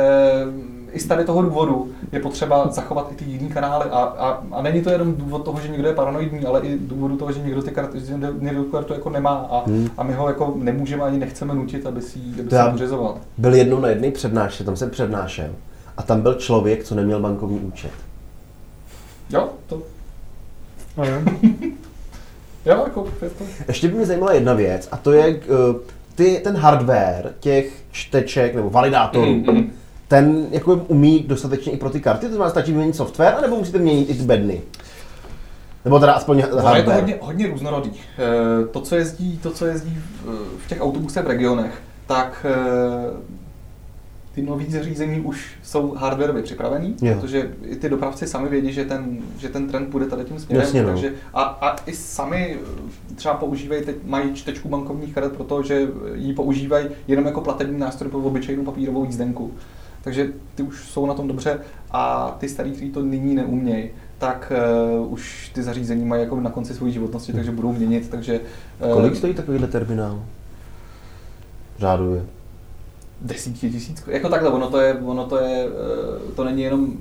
i z tady toho důvodu je potřeba zachovat i ty jiné kanály a, a, a není to jenom důvod toho, že někdo je paranoidní, ale i důvodu toho, že někdo ty karty, někdo tu kartu jako nemá a, hmm. a my ho jako nemůžeme ani nechceme nutit, aby si ji pořizoval.
Byl jednou na jedné přednášce, tam jsem přednášel a tam byl člověk, co neměl bankovní účet.
Jo, to. Jo. jo, jako, je to.
Ještě by mě zajímala jedna věc a to je uh, ty, ten hardware těch čteček nebo validátorů. Mm-hmm ten jako umí dostatečně i pro ty karty? To znamená, stačí vyměnit software, anebo musíte měnit i ty bedny? Nebo teda aspoň
hardware? je to hodně, hodně různorodý. Eh, to, co jezdí, to, co jezdí v těch autobusech v regionech, tak eh, ty nové zařízení už jsou hardwareově připravený, jo. protože i ty dopravci sami vědí, že ten, že ten trend bude tady tím směrem. Jasně, no. takže a, a, i sami třeba používají, teď mají čtečku bankovních karet, protože ji používají jenom jako platební nástroj pro obyčejnou papírovou jízdenku takže ty už jsou na tom dobře a ty starý, kteří to nyní neumějí, tak uh, už ty zařízení mají jako na konci své životnosti, takže budou měnit, takže...
Uh, Kolik stojí takovýhle terminál? Řádově.
Desítky tisíc. Jako takhle, ono to je, ono to je, uh, to není jenom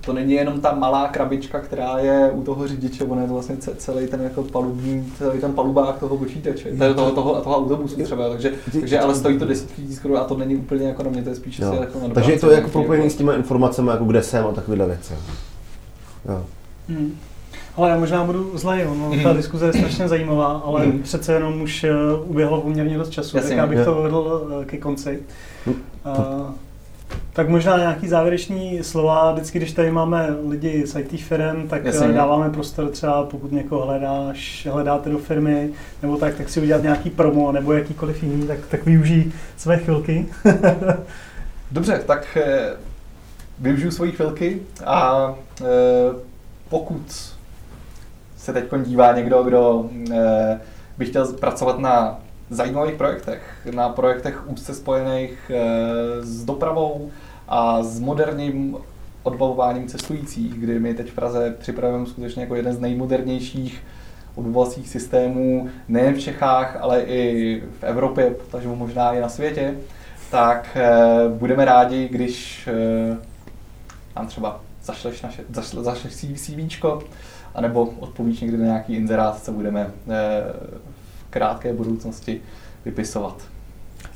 to není jenom ta malá krabička, která je u toho řidiče, ono je to vlastně celý ten jako palubní, celý ten palubák toho počítače, toho, toho, toho, toho autobusu třeba, takže, takže ale stojí to desítky tisíc korun a to není úplně jako na mě, to je spíš jako na
Takže je to jako propojený s těma informacemi, jako kde jsem a takovéhle věci. Jo.
Hmm. Ale já možná budu zlej, no, ta diskuze je strašně zajímavá, ale mm. přece jenom už uh, uběhlo poměrně dost času, Jasně, tak já bych je. to vedl uh, ke konci. Uh, tak možná nějaký závěrečný slova, vždycky, když tady máme lidi z IT firm, tak Jasně. Eh, dáváme prostor třeba, pokud někoho hledáš, hledáte do firmy, nebo tak, tak si udělat nějaký promo, nebo jakýkoliv jiný, tak, tak využij své chvilky.
Dobře, tak eh, využiju svoji chvilky a eh, pokud se teď dívá někdo, kdo by chtěl pracovat na zajímavých projektech, na projektech úzce spojených eh, s dopravou a s moderním odbavováním cestujících, kdy my teď v Praze připravujeme skutečně jako jeden z nejmodernějších odbavovacích systémů nejen v Čechách, ale i v Evropě, takže možná i na světě, tak eh, budeme rádi, když eh, nám třeba zašleš, naše, zašle, zašleš CV, anebo odpovíš někdy na nějaký inzerát, co budeme krátké budoucnosti vypisovat.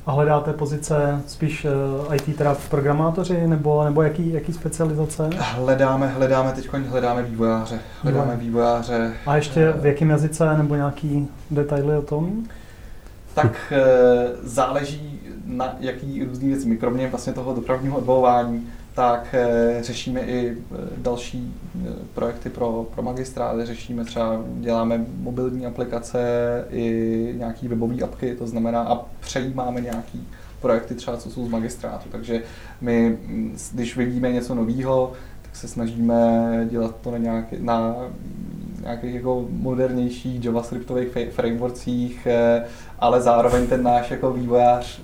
A hledáte pozice spíš eh, IT teda programátoři nebo, nebo jaký, jaký specializace?
Hledáme, hledáme teď hledáme vývojáře. Hledáme vývojáře.
A ještě v jakém jazyce nebo nějaký detaily o tom?
Tak eh, záleží na jaký různý věci. kromě vlastně toho dopravního odbavování tak eh, řešíme i eh, další eh, projekty pro, pro magistráty, řešíme třeba, děláme mobilní aplikace i nějaký webové apky, to znamená a přejímáme nějaký projekty třeba, co jsou z magistrátu. Takže my, mm, když vidíme něco nového, tak se snažíme dělat to na, nějaký, na nějakých jako modernějších javascriptových frameworkcích, ale zároveň ten náš jako vývojář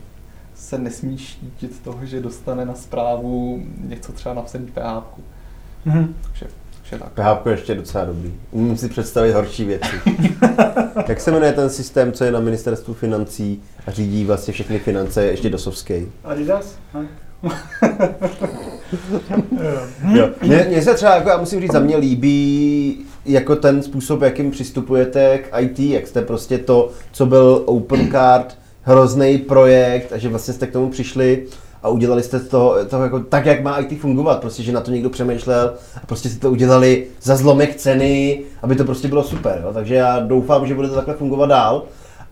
se nesmí štítit toho, že dostane na zprávu něco třeba napsaný PHP. Mm-hmm. Takže, takže tak.
PHP je ještě docela dobrý. Umím si představit horší věci. Jak se jmenuje ten systém, co je na ministerstvu financí a řídí vlastně všechny finance ještě dosovský?
Adidas?
jo. Mně, mně se třeba, jako já musím říct, za mě líbí jako ten způsob, jakým přistupujete k IT, jak jste prostě to, co byl OpenCard, hrozný projekt a že vlastně jste k tomu přišli a udělali jste to, to jako tak, jak má IT fungovat, prostě, že na to někdo přemýšlel a prostě si to udělali za zlomek ceny, aby to prostě bylo super, jo? takže já doufám, že bude to takhle fungovat dál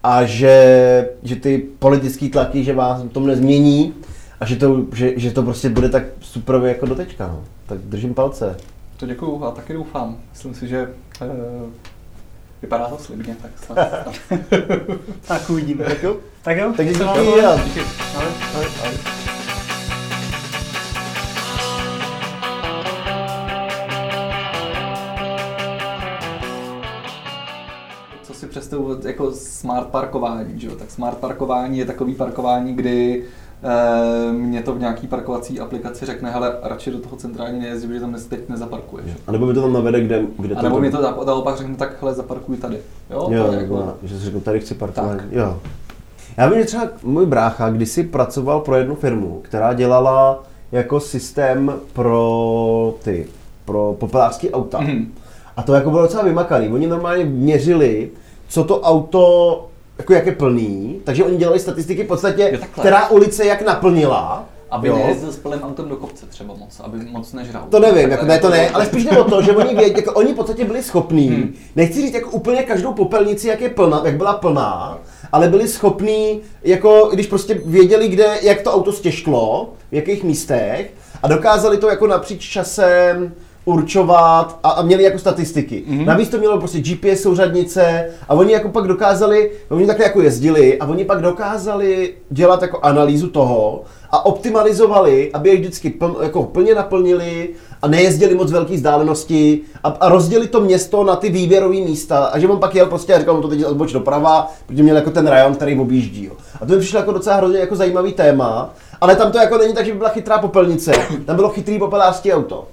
a že, že ty politické tlaky, že vás tom nezmění a že to, že, že to prostě bude tak super jako do teďka. No. Tak držím palce.
To děkuju a taky doufám. Myslím si, že uh, vypadá to slibně, tak snad.
tak uvidíme.
Tak jo.
Tak.
Tak díky.
Díky.
Ahoj. Ahoj. Ahoj.
představu jako smart parkování, že jo? tak smart parkování je takový parkování, kdy e, mě to v nějaký parkovací aplikaci řekne, hele, radši do toho centrálně nejezdí, protože tam teď nezaparkuješ.
A nebo mi to tam navede, kde, kde
A nebo to... mi to naopak řekne, tak hele, zaparkuj tady. Jo,
jo
to
je jako... že si řeknu, tady chci parkovat. Tak. Jo. Já vím, že třeba můj brácha kdysi pracoval pro jednu firmu, která dělala jako systém pro ty, pro populářské auta. Mm-hmm. A to jako bylo docela vymakaný. Oni normálně měřili, co to auto, jako jak je plný, takže oni dělali statistiky v podstatě, která ulice jak naplnila,
aby jo. nejezdil s plným autem do kopce třeba moc, aby moc nežral.
To nevím, jako, ne, to ne, ale spíš jde o to, že oni vědí, jako oni v podstatě byli schopní, hmm. nechci říct jako úplně každou popelnici, jak je plná, jak byla plná, ale byli schopní, jako když prostě věděli, kde, jak to auto stěžklo, v jakých místech a dokázali to jako napříč časem určovat a, a měli jako statistiky. Mm-hmm. Navíc to mělo prostě GPS souřadnice a oni jako pak dokázali, oni takhle jako jezdili a oni pak dokázali dělat jako analýzu toho a optimalizovali, aby je vždycky pl, jako plně naplnili a nejezdili moc velké vzdálenosti a, a rozdělili to město na ty výběrové místa a že on pak jel prostě a říkal, mu to teď odboč doprava, protože měl jako ten rajon, který objíždí. Jo. A to mi přišlo jako docela hrozně jako zajímavý téma, ale tam to jako není tak, že by byla chytrá popelnice, tam bylo chytrý popelářský auto.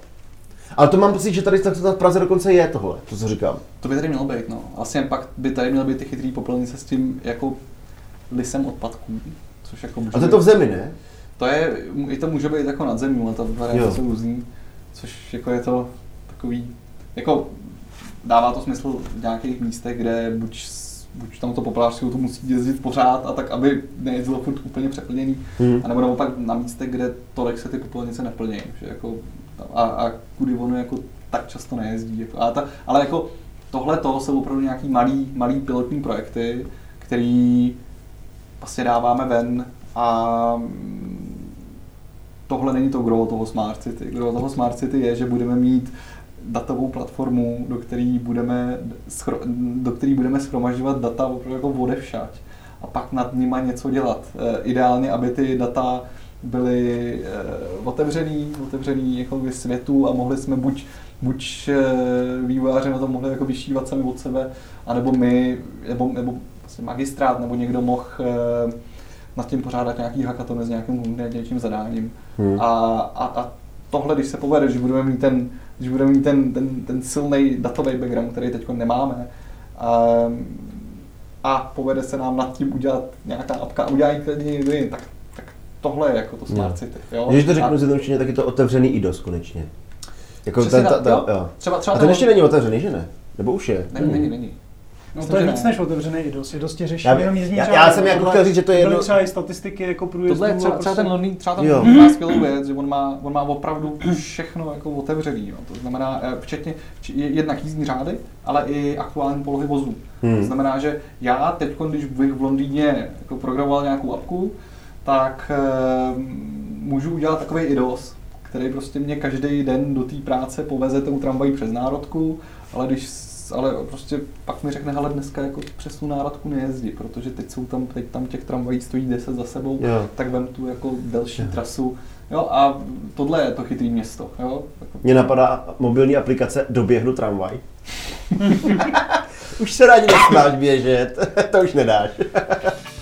Ale to mám pocit, že tady v Praze dokonce je tohle, to co říkám.
To by tady mělo být, no. Asi pak by tady měly být ty chytrý popelnice s tím jako lisem odpadků, což jako
může A to je to v zemi, ne?
To je, i to může být jako nad zemí, ale ta varianta jsou různý, což jako je to takový, jako dává to smysl v nějakých místech, kde buď buď tam to populářství to musí jezdit pořád a tak, aby nejezdilo furt úplně přeplněný, hmm. anebo naopak na místech, kde tolik se ty popelnice neplní, že jako a, a kudy ono jako tak často nejezdí. Jako, a ta, ale jako tohle to jsou opravdu nějaký malý, malý pilotní projekty, který vlastně dáváme ven a tohle není to gro toho Smart City. Gro toho Smart City je, že budeme mít datovou platformu, do které budeme, do který budeme schromažďovat data opravdu jako odevšať a pak nad nima něco dělat. E, ideálně, aby ty data byli uh, otevřený, otevřený jako světu a mohli jsme buď, buď uh, vývojáři na to mohli jako vyšívat sami od sebe, anebo my, nebo, nebo vlastně magistrát, nebo někdo mohl nad tím pořádat nějaký hackatony s nějakým něčím zadáním. Hmm. A, a, a tohle, když se povede, že budeme mít ten, když budeme mít ten, ten, ten silný datový background, který teď nemáme, a, a povede se nám nad tím udělat nějaká apka a udělají jiný, tak tohle je jako to Smart no. City. Jo?
Když to řeknu zjednodušeně, tak je to otevřený IDOS konečně. Jako ten, ta, ta, jo. Jo.
Třeba, třeba
a ten ještě není otevřený, že ne? Nebo už je?
Není, není, není.
No to je víc než otevřený IDOS. IDOS tě řeší
já, jenom jízdní já, já, jsem jako chtěl říct, že to je jedno...
třeba i statistiky jako průjezdu.
Tohle je třeba, třeba ten Londýn, třeba tam jo. má skvělou věc, že on má, on má opravdu všechno jako otevřený. Jo. To znamená, eh, včetně jednak jízdní řády, ale i aktuální polohy vozů. Hmm. To znamená, že já teď, když bych v Londýně jako programoval nějakou apku, tak e, můžu udělat takový IDOS, který prostě mě každý den do té práce poveze tou tramvají přes národku, ale když ale prostě pak mi řekne, hele dneska jako přes tu národku nejezdí, protože teď jsou tam, teď tam těch tramvají stojí 10 za sebou, jo. tak vem tu jako delší jo. trasu. Jo, a tohle je to chytrý město. Jo?
Mně napadá mobilní aplikace Doběhnu tramvaj. už se rádi nesmáš běžet, to už nedáš.